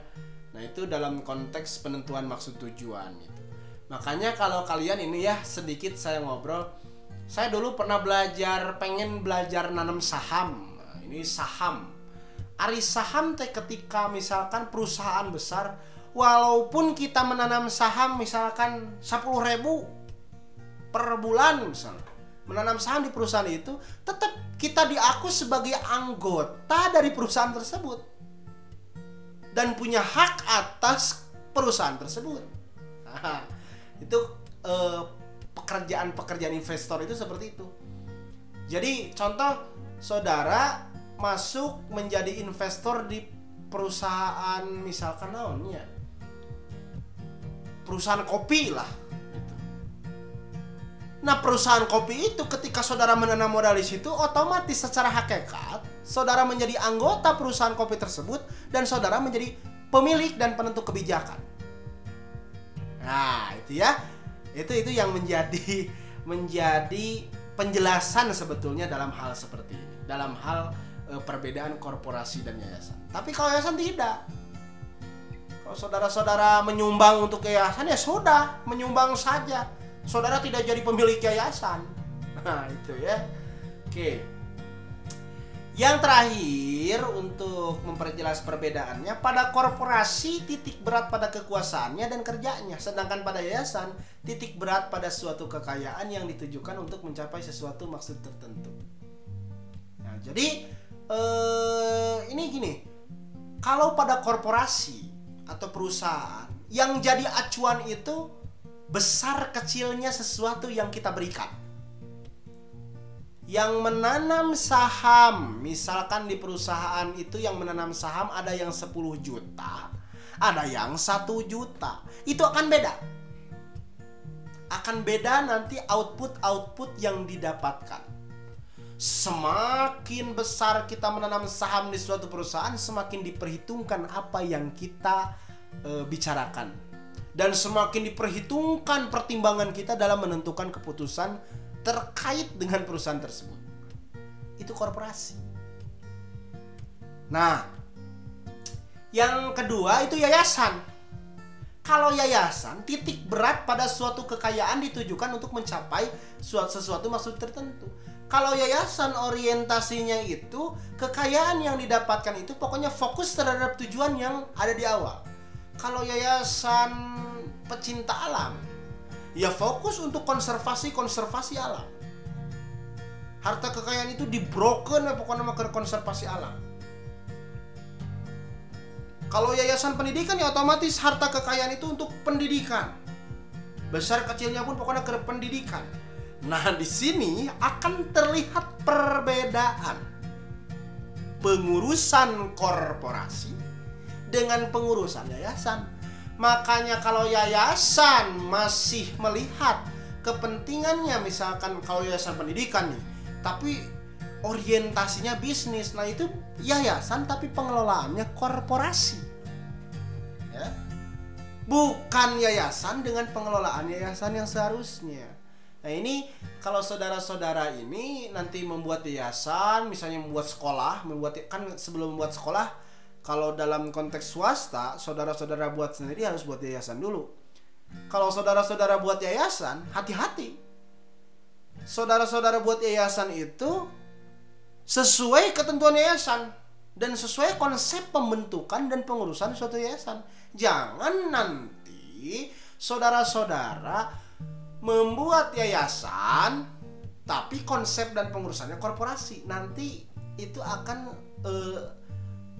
Nah itu dalam konteks penentuan maksud tujuan itu. Makanya kalau kalian ini ya sedikit saya ngobrol saya dulu pernah belajar pengen belajar nanam saham. Nah, ini saham. Ari saham teh ketika misalkan perusahaan besar walaupun kita menanam saham misalkan 10 ribu per bulan misalnya menanam saham di perusahaan itu tetap kita diaku sebagai anggota dari perusahaan tersebut. Dan punya hak atas perusahaan tersebut. Nah, itu eh, pekerjaan-pekerjaan investor itu seperti itu. Jadi contoh saudara masuk menjadi investor di perusahaan misalkan naonnya perusahaan kopi lah gitu. Nah perusahaan kopi itu ketika saudara menanam modal di situ otomatis secara hakikat saudara menjadi anggota perusahaan kopi tersebut dan saudara menjadi pemilik dan penentu kebijakan. Nah itu ya itu itu yang menjadi menjadi penjelasan sebetulnya dalam hal seperti ini. Dalam hal e, perbedaan korporasi dan yayasan. Tapi kalau yayasan tidak. Kalau saudara-saudara menyumbang untuk yayasan ya sudah menyumbang saja. Saudara tidak jadi pemilik yayasan. Nah itu ya. Oke yang terakhir untuk memperjelas perbedaannya pada korporasi titik berat pada kekuasaannya dan kerjanya sedangkan pada yayasan titik berat pada suatu kekayaan yang ditujukan untuk mencapai sesuatu maksud tertentu. Nah, jadi eh, ini gini. Kalau pada korporasi atau perusahaan yang jadi acuan itu besar kecilnya sesuatu yang kita berikan yang menanam saham misalkan di perusahaan itu yang menanam saham ada yang 10 juta ada yang satu juta. Itu akan beda. Akan beda nanti output-output yang didapatkan. Semakin besar kita menanam saham di suatu perusahaan semakin diperhitungkan apa yang kita e, bicarakan. Dan semakin diperhitungkan pertimbangan kita dalam menentukan keputusan terkait dengan perusahaan tersebut. Itu korporasi. Nah, yang kedua itu yayasan. Kalau yayasan, titik berat pada suatu kekayaan ditujukan untuk mencapai suatu sesuatu maksud tertentu. Kalau yayasan orientasinya itu kekayaan yang didapatkan itu pokoknya fokus terhadap tujuan yang ada di awal. Kalau yayasan pecinta alam, ya fokus untuk konservasi konservasi alam. Harta kekayaan itu dibroken ya pokoknya nama konservasi alam. Kalau yayasan pendidikan ya otomatis harta kekayaan itu untuk pendidikan. Besar kecilnya pun pokoknya ke pendidikan. Nah di sini akan terlihat perbedaan. Pengurusan korporasi dengan pengurusan yayasan Makanya kalau yayasan masih melihat kepentingannya misalkan kalau yayasan pendidikan nih, tapi orientasinya bisnis. Nah, itu yayasan tapi pengelolaannya korporasi. Ya. Bukan yayasan dengan pengelolaan yayasan yang seharusnya. Nah, ini kalau saudara-saudara ini nanti membuat yayasan, misalnya membuat sekolah, membuat kan sebelum membuat sekolah Kalau dalam konteks swasta, saudara-saudara buat sendiri harus buat yayasan dulu. Kalau saudara-saudara buat yayasan, hati-hati. Saudara-saudara buat yayasan itu sesuai ketentuan yayasan dan sesuai konsep pembentukan dan pengurusan suatu yayasan. Jangan nanti saudara-saudara membuat yayasan tapi konsep dan pengurusannya korporasi. Nanti itu akan uh,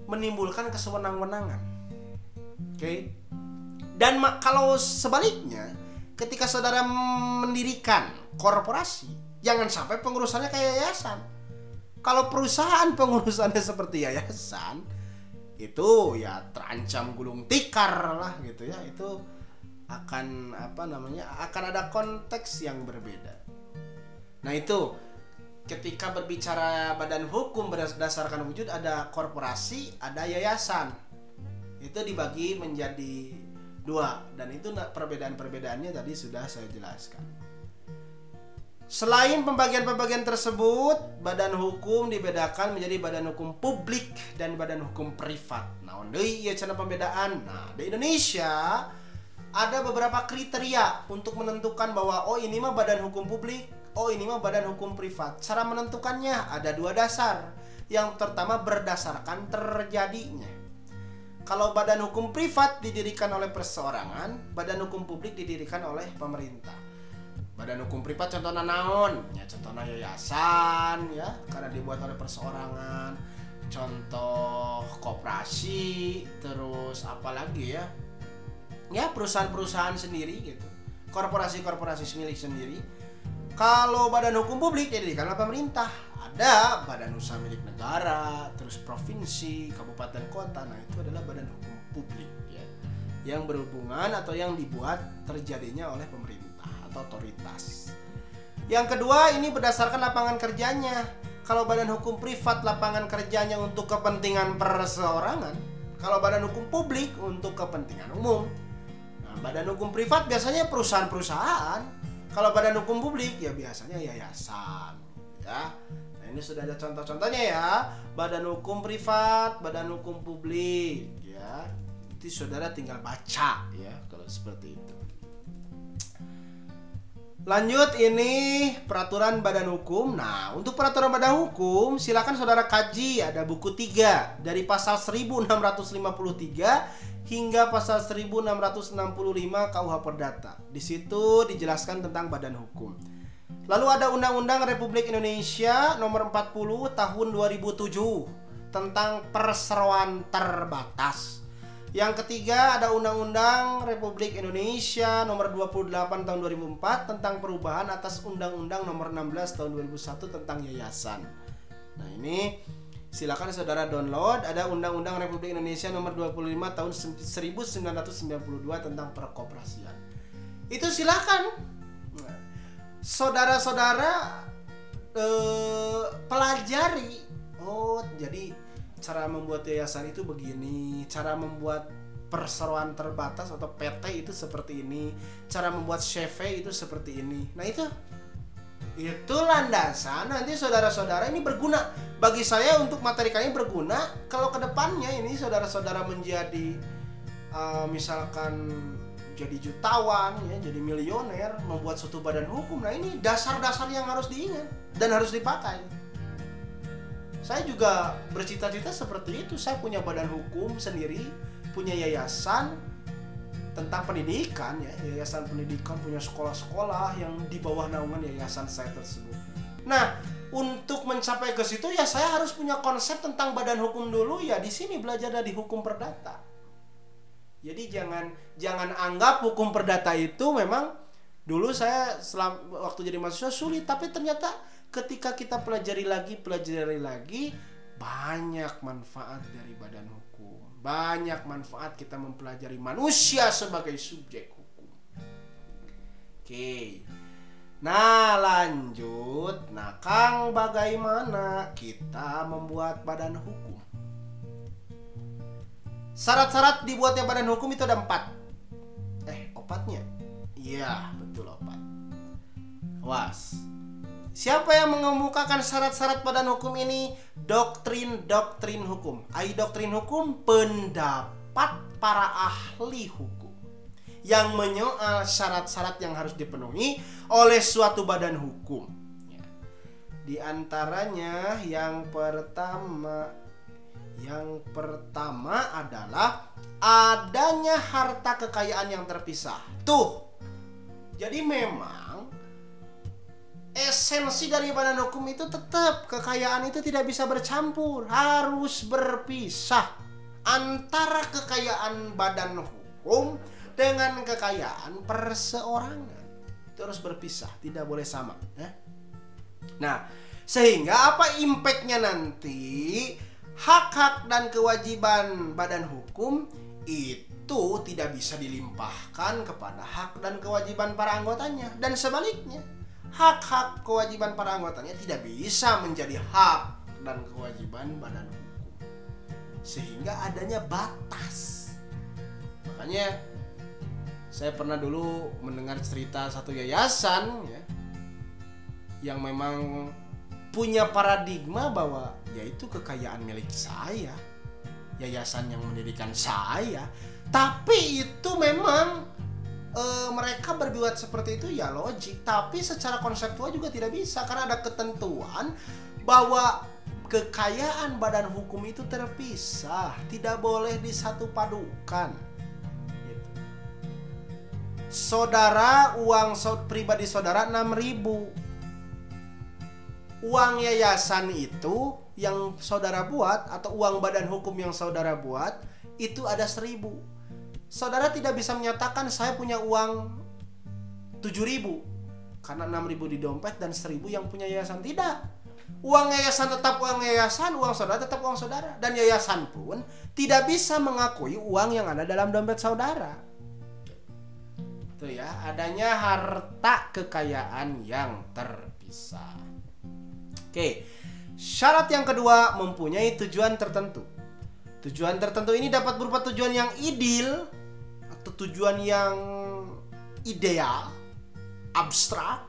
menimbulkan kesewenang-wenangan. Oke. Okay? Dan kalau sebaliknya, ketika saudara mendirikan korporasi, jangan sampai pengurusannya kayak yayasan. Kalau perusahaan pengurusannya seperti yayasan, itu ya terancam gulung tikar lah gitu ya. Itu akan apa namanya? akan ada konteks yang berbeda. Nah, itu ketika berbicara badan hukum berdasarkan wujud ada korporasi, ada yayasan. Itu dibagi menjadi dua dan itu perbedaan-perbedaannya tadi sudah saya jelaskan. Selain pembagian-pembagian tersebut, badan hukum dibedakan menjadi badan hukum publik dan badan hukum privat. Nah, deui ya cara pembedaan. Nah, di Indonesia ada beberapa kriteria untuk menentukan bahwa oh ini mah badan hukum publik, oh ini mah badan hukum privat. Cara menentukannya ada dua dasar. Yang pertama berdasarkan terjadinya. Kalau badan hukum privat didirikan oleh perseorangan, badan hukum publik didirikan oleh pemerintah. Badan hukum privat contohnya naon? Ya contohnya yayasan ya, karena dibuat oleh perseorangan. Contoh koperasi, terus apa lagi ya? Ya perusahaan-perusahaan sendiri gitu. Korporasi-korporasi milik sendiri kalau badan hukum publik jadi karena pemerintah. Ada badan usaha milik negara, terus provinsi, kabupaten kota. Nah, itu adalah badan hukum publik ya. Yang berhubungan atau yang dibuat terjadinya oleh pemerintah atau otoritas. Yang kedua, ini berdasarkan lapangan kerjanya. Kalau badan hukum privat lapangan kerjanya untuk kepentingan perseorangan, kalau badan hukum publik untuk kepentingan umum. Nah, badan hukum privat biasanya perusahaan-perusahaan kalau badan hukum publik ya biasanya yayasan, ya. Nah ini sudah ada contoh-contohnya ya. Badan hukum privat, badan hukum publik, ya. Itu saudara tinggal baca ya kalau seperti itu. Lanjut ini peraturan badan hukum. Nah, untuk peraturan badan hukum silakan saudara kaji ada buku 3 dari pasal 1653 hingga pasal 1665 KUH Perdata. Di situ dijelaskan tentang badan hukum. Lalu ada Undang-Undang Republik Indonesia nomor 40 tahun 2007 tentang perseroan terbatas. Yang ketiga ada Undang-Undang Republik Indonesia nomor 28 tahun 2004 tentang perubahan atas Undang-Undang nomor 16 tahun 2001 tentang yayasan. Nah, ini Silakan saudara download ada Undang-Undang Republik Indonesia nomor 25 tahun 1992 tentang perkoperasian. Itu silakan. Saudara-saudara eh, pelajari. Oh, jadi cara membuat yayasan itu begini, cara membuat perseroan terbatas atau PT itu seperti ini, cara membuat CV itu seperti ini. Nah, itu itu landasan nanti saudara-saudara ini berguna bagi saya untuk materi kalian berguna. Kalau ke depannya ini saudara-saudara menjadi uh, misalkan jadi jutawan ya jadi milioner membuat suatu badan hukum. Nah ini dasar-dasar yang harus diingat dan harus dipakai saya juga bercita-cita seperti itu saya punya badan hukum sendiri punya yayasan tentang pendidikan ya yayasan pendidikan punya sekolah-sekolah yang di bawah naungan yayasan saya tersebut. Nah untuk mencapai ke situ ya saya harus punya konsep tentang badan hukum dulu ya di sini belajar dari hukum perdata. Jadi jangan jangan anggap hukum perdata itu memang dulu saya selam, waktu jadi mahasiswa sulit tapi ternyata ketika kita pelajari lagi pelajari lagi banyak manfaat dari badan hukum banyak manfaat kita mempelajari manusia sebagai subjek hukum. Oke. Nah, lanjut. Nah, Kang, bagaimana kita membuat badan hukum? Syarat-syarat dibuatnya badan hukum itu ada empat. Eh, opatnya? Iya, betul opat. Was. Siapa yang mengemukakan syarat-syarat badan hukum ini? Doktrin-doktrin hukum. Ai doktrin hukum pendapat para ahli hukum yang menyoal syarat-syarat yang harus dipenuhi oleh suatu badan hukum. Ya. Di antaranya yang pertama yang pertama adalah adanya harta kekayaan yang terpisah. Tuh. Jadi memang esensi dari badan hukum itu tetap kekayaan itu tidak bisa bercampur, harus berpisah antara kekayaan badan hukum dengan kekayaan perseorangan. Itu harus berpisah, tidak boleh sama. Ya. Nah, sehingga apa impactnya nanti hak-hak dan kewajiban badan hukum itu tidak bisa dilimpahkan kepada hak dan kewajiban para anggotanya dan sebaliknya hak-hak kewajiban para anggotanya tidak bisa menjadi hak dan kewajiban badan hukum. Sehingga adanya batas. Makanya saya pernah dulu mendengar cerita satu yayasan ya yang memang punya paradigma bahwa yaitu kekayaan milik saya yayasan yang mendirikan saya tapi itu memang e, mereka berbuat seperti itu ya logik. Tapi secara konseptual juga tidak bisa karena ada ketentuan bahwa kekayaan badan hukum itu terpisah tidak boleh disatu padukan gitu. saudara uang pribadi saudara 6000 uang yayasan itu yang saudara buat atau uang badan hukum yang saudara buat itu ada seribu saudara tidak bisa menyatakan saya punya uang 7000 karena 6000 di dompet dan 1000 yang punya yayasan tidak. Uang yayasan tetap uang yayasan uang saudara tetap uang saudara. Dan yayasan pun tidak bisa mengakui uang yang ada dalam dompet saudara. Itu ya adanya harta kekayaan yang terpisah. Oke syarat yang kedua mempunyai tujuan tertentu. Tujuan tertentu ini dapat berupa tujuan yang ideal tujuan yang ideal, abstrak,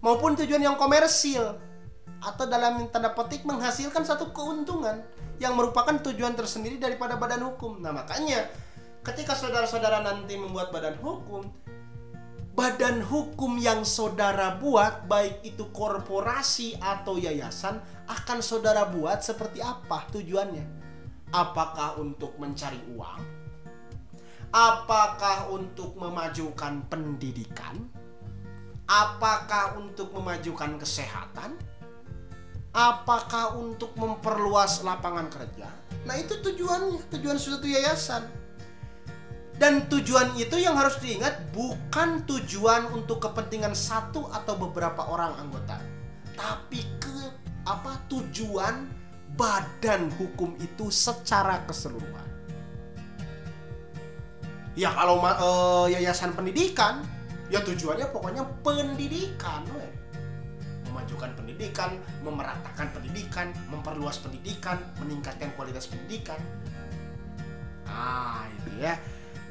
maupun tujuan yang komersil atau dalam tanda petik menghasilkan satu keuntungan yang merupakan tujuan tersendiri daripada badan hukum. Nah, makanya ketika saudara-saudara nanti membuat badan hukum, badan hukum yang saudara buat baik itu korporasi atau yayasan akan saudara buat seperti apa tujuannya? Apakah untuk mencari uang? Apakah untuk memajukan pendidikan? Apakah untuk memajukan kesehatan? Apakah untuk memperluas lapangan kerja? Nah, itu tujuannya, tujuan suatu yayasan. Dan tujuan itu yang harus diingat bukan tujuan untuk kepentingan satu atau beberapa orang anggota, tapi ke apa tujuan badan hukum itu secara keseluruhan. Ya kalau uh, yayasan pendidikan, ya tujuannya pokoknya pendidikan, we. memajukan pendidikan, memeratakan pendidikan, memperluas pendidikan, meningkatkan kualitas pendidikan. Ah, itu ya.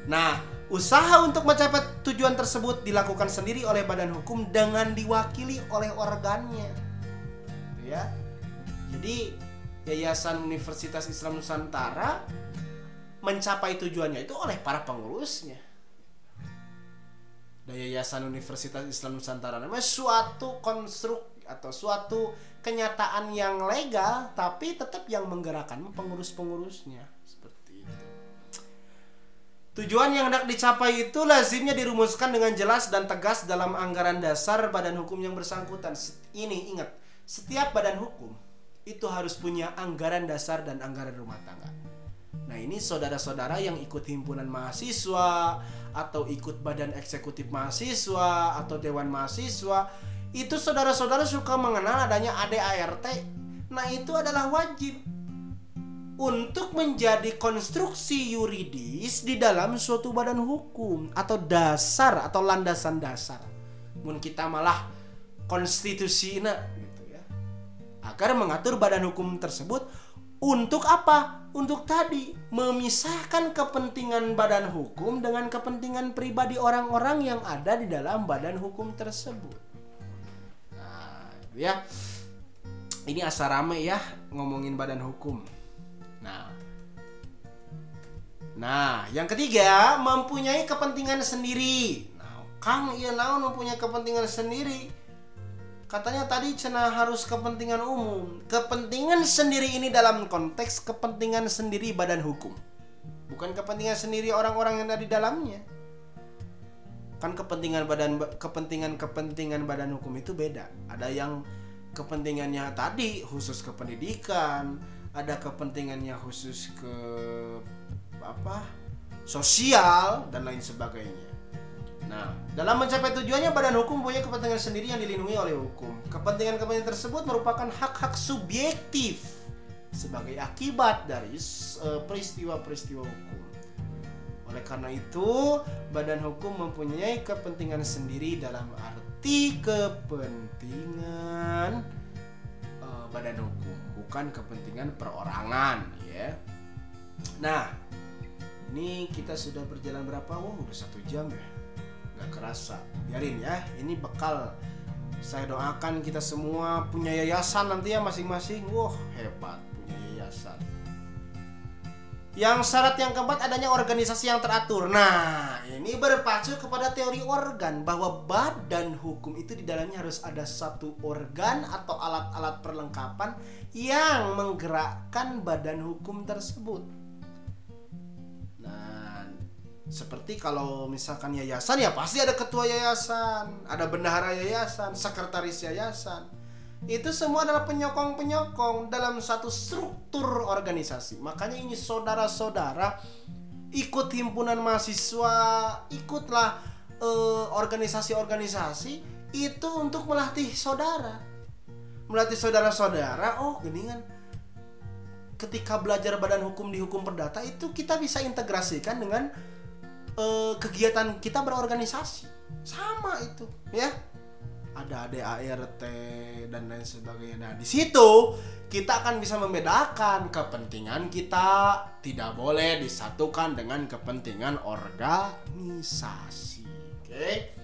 Nah, usaha untuk mencapai tujuan tersebut dilakukan sendiri oleh badan hukum dengan diwakili oleh organnya. Ya. Jadi, Yayasan Universitas Islam Nusantara mencapai tujuannya itu oleh para pengurusnya. Dan Yayasan Universitas Islam Nusantara namanya suatu konstruk atau suatu kenyataan yang legal tapi tetap yang menggerakkan pengurus-pengurusnya seperti itu. Tujuan yang hendak dicapai itu lazimnya dirumuskan dengan jelas dan tegas dalam anggaran dasar badan hukum yang bersangkutan. Ini ingat, setiap badan hukum itu harus punya anggaran dasar dan anggaran rumah tangga. Nah ini saudara-saudara yang ikut himpunan mahasiswa atau ikut badan eksekutif mahasiswa atau dewan mahasiswa itu saudara-saudara suka mengenal adanya ADART. Nah itu adalah wajib untuk menjadi konstruksi yuridis di dalam suatu badan hukum atau dasar atau landasan dasar. Mungkin kita malah konstitusi gitu ya. Agar mengatur badan hukum tersebut untuk apa? Untuk tadi memisahkan kepentingan badan hukum dengan kepentingan pribadi orang-orang yang ada di dalam badan hukum tersebut. Nah, ya. Ini asa rame ya ngomongin badan hukum. Nah. Nah yang ketiga mempunyai kepentingan sendiri. Nah kang iya naon mempunyai kepentingan sendiri katanya tadi cina harus kepentingan umum. Kepentingan sendiri ini dalam konteks kepentingan sendiri badan hukum. Bukan kepentingan sendiri orang-orang yang ada di dalamnya. Kan kepentingan badan kepentingan kepentingan badan hukum itu beda. Ada yang kepentingannya tadi khusus ke pendidikan ada kepentingannya khusus ke apa sosial dan lain sebagainya nah dalam mencapai tujuannya badan hukum punya kepentingan sendiri yang dilindungi oleh hukum kepentingan-kepentingan tersebut merupakan hak-hak subjektif sebagai akibat dari eh, peristiwa-peristiwa hukum oleh karena itu, badan hukum mempunyai kepentingan sendiri dalam arti kepentingan uh, badan hukum, bukan kepentingan perorangan, ya. Nah, ini kita sudah berjalan berapa? Wah, udah satu jam ya. Gak kerasa. Biarin ya, ini bekal saya doakan kita semua punya yayasan nanti ya masing-masing. Wah, hebat punya yayasan. Yang syarat yang keempat adanya organisasi yang teratur. Nah, ini berpacu kepada teori organ bahwa badan hukum itu di dalamnya harus ada satu organ atau alat-alat perlengkapan yang menggerakkan badan hukum tersebut. Seperti kalau misalkan yayasan ya pasti ada ketua yayasan, ada bendahara yayasan, sekretaris yayasan itu semua adalah penyokong-penyokong dalam satu struktur organisasi. Makanya ini saudara-saudara ikut himpunan mahasiswa, ikutlah eh, organisasi-organisasi itu untuk melatih saudara. Melatih saudara-saudara, oh geningan ketika belajar badan hukum di hukum perdata itu kita bisa integrasikan dengan eh, kegiatan kita berorganisasi. Sama itu, ya ada ADART dan lain sebagainya. Nah, di situ kita akan bisa membedakan kepentingan kita tidak boleh disatukan dengan kepentingan organisasi. Oke.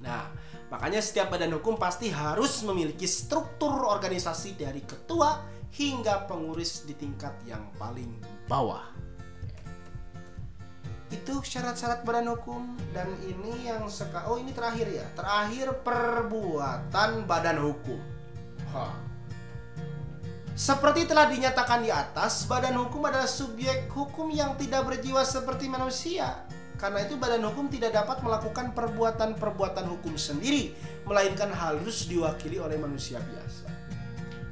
Nah, makanya setiap badan hukum pasti harus memiliki struktur organisasi dari ketua hingga pengurus di tingkat yang paling bawah itu syarat-syarat badan hukum. Dan ini yang seka oh ini terakhir ya. Terakhir perbuatan badan hukum. Ha. seperti telah dinyatakan di atas badan hukum adalah subjek hukum yang tidak berjiwa seperti manusia. Karena itu badan hukum tidak dapat melakukan perbuatan-perbuatan hukum sendiri melainkan harus diwakili oleh manusia biasa.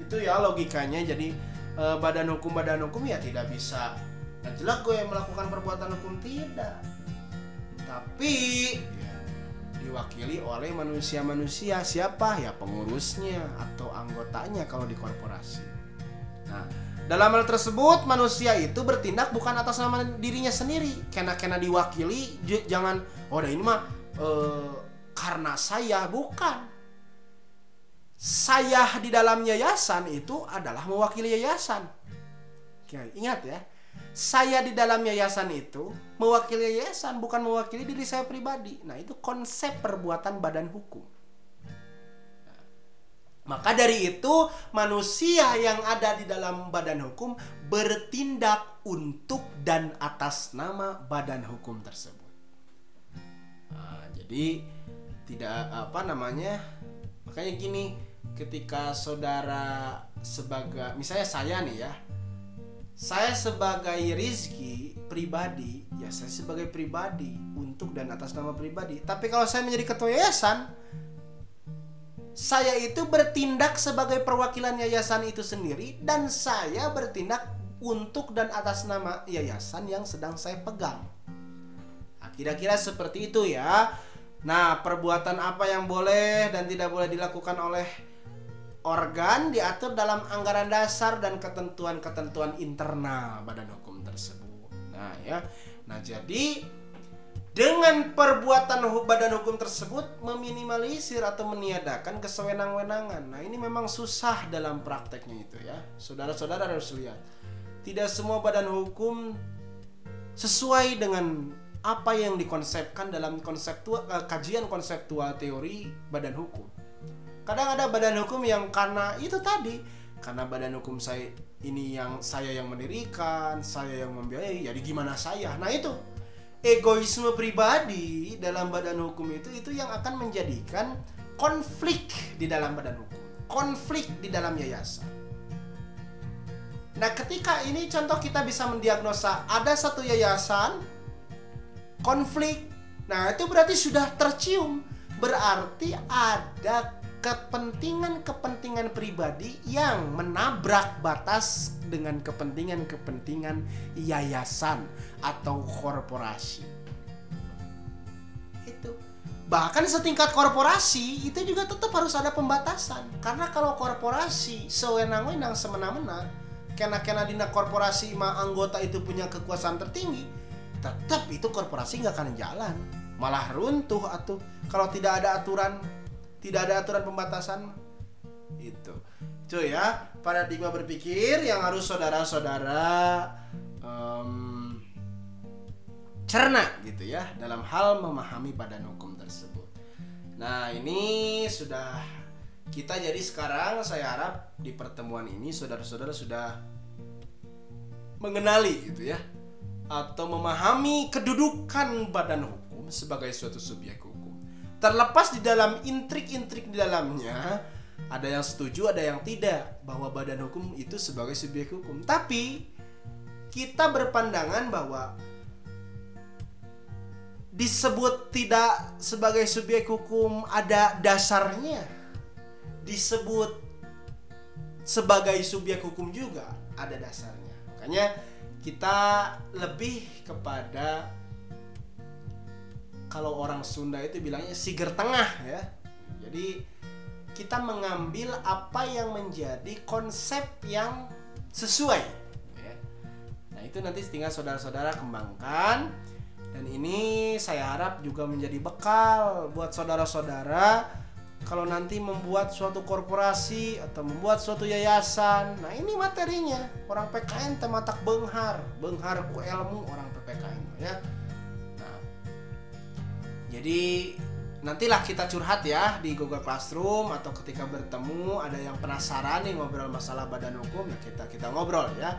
Itu ya logikanya. Jadi eh, badan hukum badan hukum ya tidak bisa dan jelas gue yang melakukan perbuatan hukum tidak. Tapi ya, diwakili oleh manusia-manusia. Siapa? Ya pengurusnya atau anggotanya kalau di korporasi. Nah dalam hal tersebut manusia itu bertindak bukan atas nama dirinya sendiri. Kena kena diwakili jangan oh dah ini mah e, karena saya. Bukan. Saya di dalam yayasan itu adalah mewakili yayasan. Oke, ingat ya saya di dalam yayasan itu mewakili yayasan bukan mewakili diri saya pribadi. Nah, itu konsep perbuatan badan hukum. maka dari itu manusia yang ada di dalam badan hukum bertindak untuk dan atas nama badan hukum tersebut. Nah, jadi tidak apa namanya makanya gini ketika saudara sebagai misalnya saya nih ya saya sebagai Rizky pribadi ya saya sebagai pribadi untuk dan atas nama pribadi. Tapi kalau saya menjadi ketua yayasan saya itu bertindak sebagai perwakilan yayasan itu sendiri dan saya bertindak untuk dan atas nama yayasan yang sedang saya pegang. Nah, kira-kira seperti itu ya. Nah perbuatan apa yang boleh dan tidak boleh dilakukan oleh organ diatur dalam anggaran dasar dan ketentuan-ketentuan internal badan hukum tersebut. Nah, ya. Nah, jadi dengan perbuatan badan hukum tersebut meminimalisir atau meniadakan kesewenang-wenangan. Nah, ini memang susah dalam prakteknya itu ya. Saudara-saudara harus lihat. Tidak semua badan hukum sesuai dengan apa yang dikonsepkan dalam konseptual eh, kajian konseptual teori badan hukum kadang ada badan hukum yang karena itu tadi karena badan hukum saya ini yang saya yang mendirikan saya yang membiayai jadi gimana saya? Nah itu. Egoisme pribadi dalam badan hukum itu itu yang akan menjadikan konflik di dalam badan hukum konflik di dalam yayasan. Nah ketika ini contoh kita bisa mendiagnosa ada satu yayasan konflik. Nah itu berarti sudah tercium berarti ada kepentingan-kepentingan pribadi yang menabrak batas dengan kepentingan-kepentingan yayasan atau korporasi. Itu. Bahkan setingkat korporasi itu juga tetap harus ada pembatasan. Karena kalau korporasi sewenang-wenang semena-mena, kena-kena dina korporasi ma anggota itu punya kekuasaan tertinggi, tetap itu korporasi nggak akan jalan. Malah runtuh atau kalau tidak ada aturan tidak ada aturan pembatasan itu itu ya paradigma berpikir yang harus saudara-saudara um, cerna gitu ya dalam hal memahami badan hukum tersebut. Nah ini sudah kita jadi sekarang saya harap di pertemuan ini saudara-saudara sudah mengenali gitu ya atau memahami kedudukan badan hukum sebagai suatu subjek Terlepas di dalam intrik-intrik di dalamnya, ada yang setuju, ada yang tidak bahwa badan hukum itu sebagai subjek hukum. Tapi kita berpandangan bahwa disebut tidak sebagai subjek hukum ada dasarnya. Disebut sebagai subjek hukum juga ada dasarnya. Makanya kita lebih kepada kalau orang Sunda itu bilangnya siger tengah ya. Jadi kita mengambil apa yang menjadi konsep yang sesuai. Ya. Nah itu nanti tinggal saudara-saudara kembangkan dan ini saya harap juga menjadi bekal buat saudara-saudara kalau nanti membuat suatu korporasi atau membuat suatu yayasan. Nah ini materinya orang PKN tematak benghar, benghar ku ilmu orang PPKN ya jadi nantilah kita curhat ya di Google Classroom atau ketika bertemu ada yang penasaran nih ngobrol masalah badan hukum ya kita kita ngobrol ya.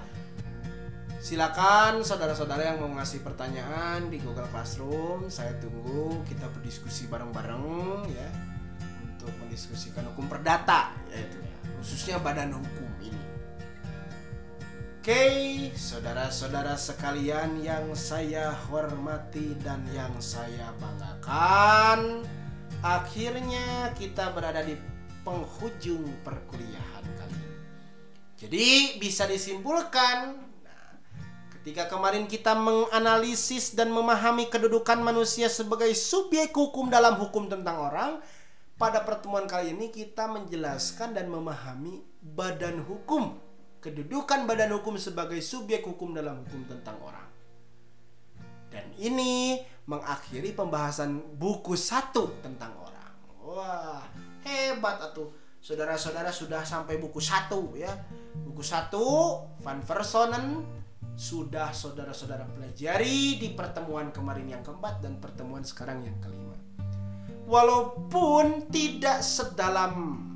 Silakan saudara-saudara yang mau ngasih pertanyaan di Google Classroom, saya tunggu kita berdiskusi bareng-bareng ya untuk mendiskusikan hukum perdata yaitu ya, khususnya badan hukum Oke, saudara-saudara sekalian yang saya hormati dan yang saya banggakan, akhirnya kita berada di penghujung perkuliahan kali ini. Jadi bisa disimpulkan, nah, ketika kemarin kita menganalisis dan memahami kedudukan manusia sebagai subjek hukum dalam hukum tentang orang, pada pertemuan kali ini kita menjelaskan dan memahami badan hukum kedudukan badan hukum sebagai subjek hukum dalam hukum tentang orang. Dan ini mengakhiri pembahasan buku satu tentang orang. Wah, hebat atuh. Saudara-saudara sudah sampai buku satu ya. Buku satu, Van Versonen sudah saudara-saudara pelajari di pertemuan kemarin yang keempat dan pertemuan sekarang yang kelima. Walaupun tidak sedalam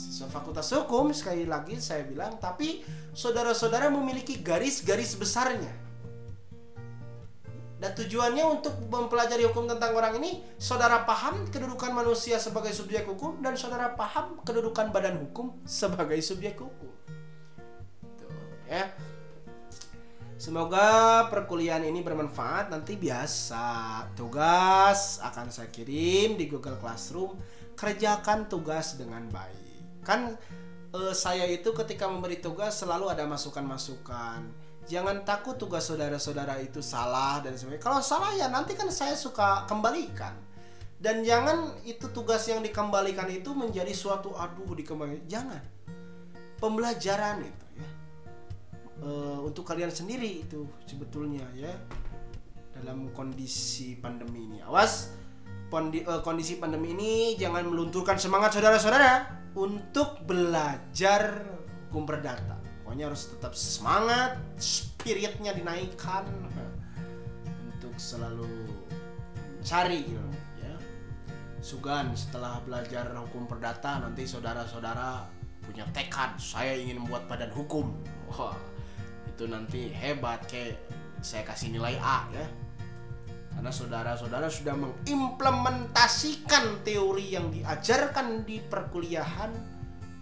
mahasiswa fakultas hukum sekali lagi saya bilang tapi saudara-saudara memiliki garis-garis besarnya dan tujuannya untuk mempelajari hukum tentang orang ini saudara paham kedudukan manusia sebagai subjek hukum dan saudara paham kedudukan badan hukum sebagai subjek hukum Tuh, ya Semoga perkuliahan ini bermanfaat. Nanti biasa tugas akan saya kirim di Google Classroom. Kerjakan tugas dengan baik kan uh, saya itu ketika memberi tugas selalu ada masukan-masukan. Jangan takut tugas saudara-saudara itu salah dan sebagainya. Kalau salah ya nanti kan saya suka kembalikan. Dan jangan itu tugas yang dikembalikan itu menjadi suatu aduh dikembalikan. Jangan. Pembelajaran itu ya. E, untuk kalian sendiri itu sebetulnya ya. Dalam kondisi pandemi ini. Awas eh, kondisi pandemi ini jangan melunturkan semangat saudara-saudara untuk belajar hukum perdata. Pokoknya harus tetap semangat, spiritnya dinaikkan untuk selalu cari ilmu ya. Sugan setelah belajar hukum perdata nanti saudara-saudara punya tekad saya ingin membuat badan hukum. Wah, itu nanti hebat kayak saya kasih nilai A ya. Karena saudara-saudara sudah mengimplementasikan teori yang diajarkan di perkuliahan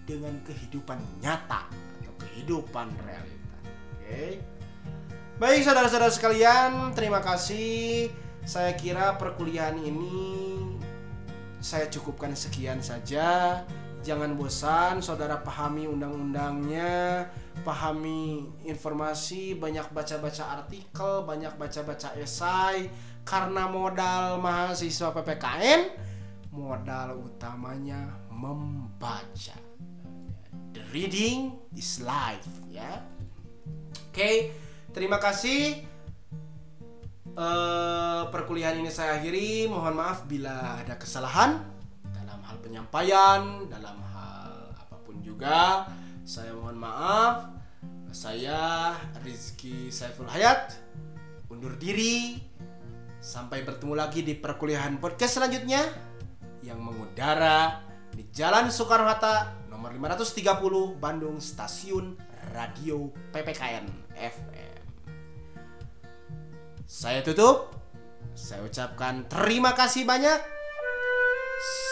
dengan kehidupan nyata atau kehidupan realita. Oke. Baik saudara-saudara sekalian, terima kasih. Saya kira perkuliahan ini saya cukupkan sekian saja. Jangan bosan, saudara pahami undang-undangnya, pahami informasi, banyak baca-baca artikel, banyak baca-baca esai. Karena modal mahasiswa PPKN, modal utamanya membaca. The reading is life, ya. Oke, terima kasih. Eh, perkuliahan ini saya akhiri. Mohon maaf bila ada kesalahan dalam hal penyampaian, dalam hal apa pun juga. Saya mohon maaf. Saya Rizky Saiful Hayat undur diri. Sampai bertemu lagi di perkuliahan podcast selanjutnya yang mengudara di Jalan Soekarno Hatta nomor 530 Bandung Stasiun Radio PPKN FM. Saya tutup. Saya ucapkan terima kasih banyak.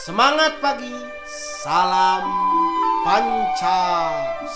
Semangat pagi. Salam Pancasila.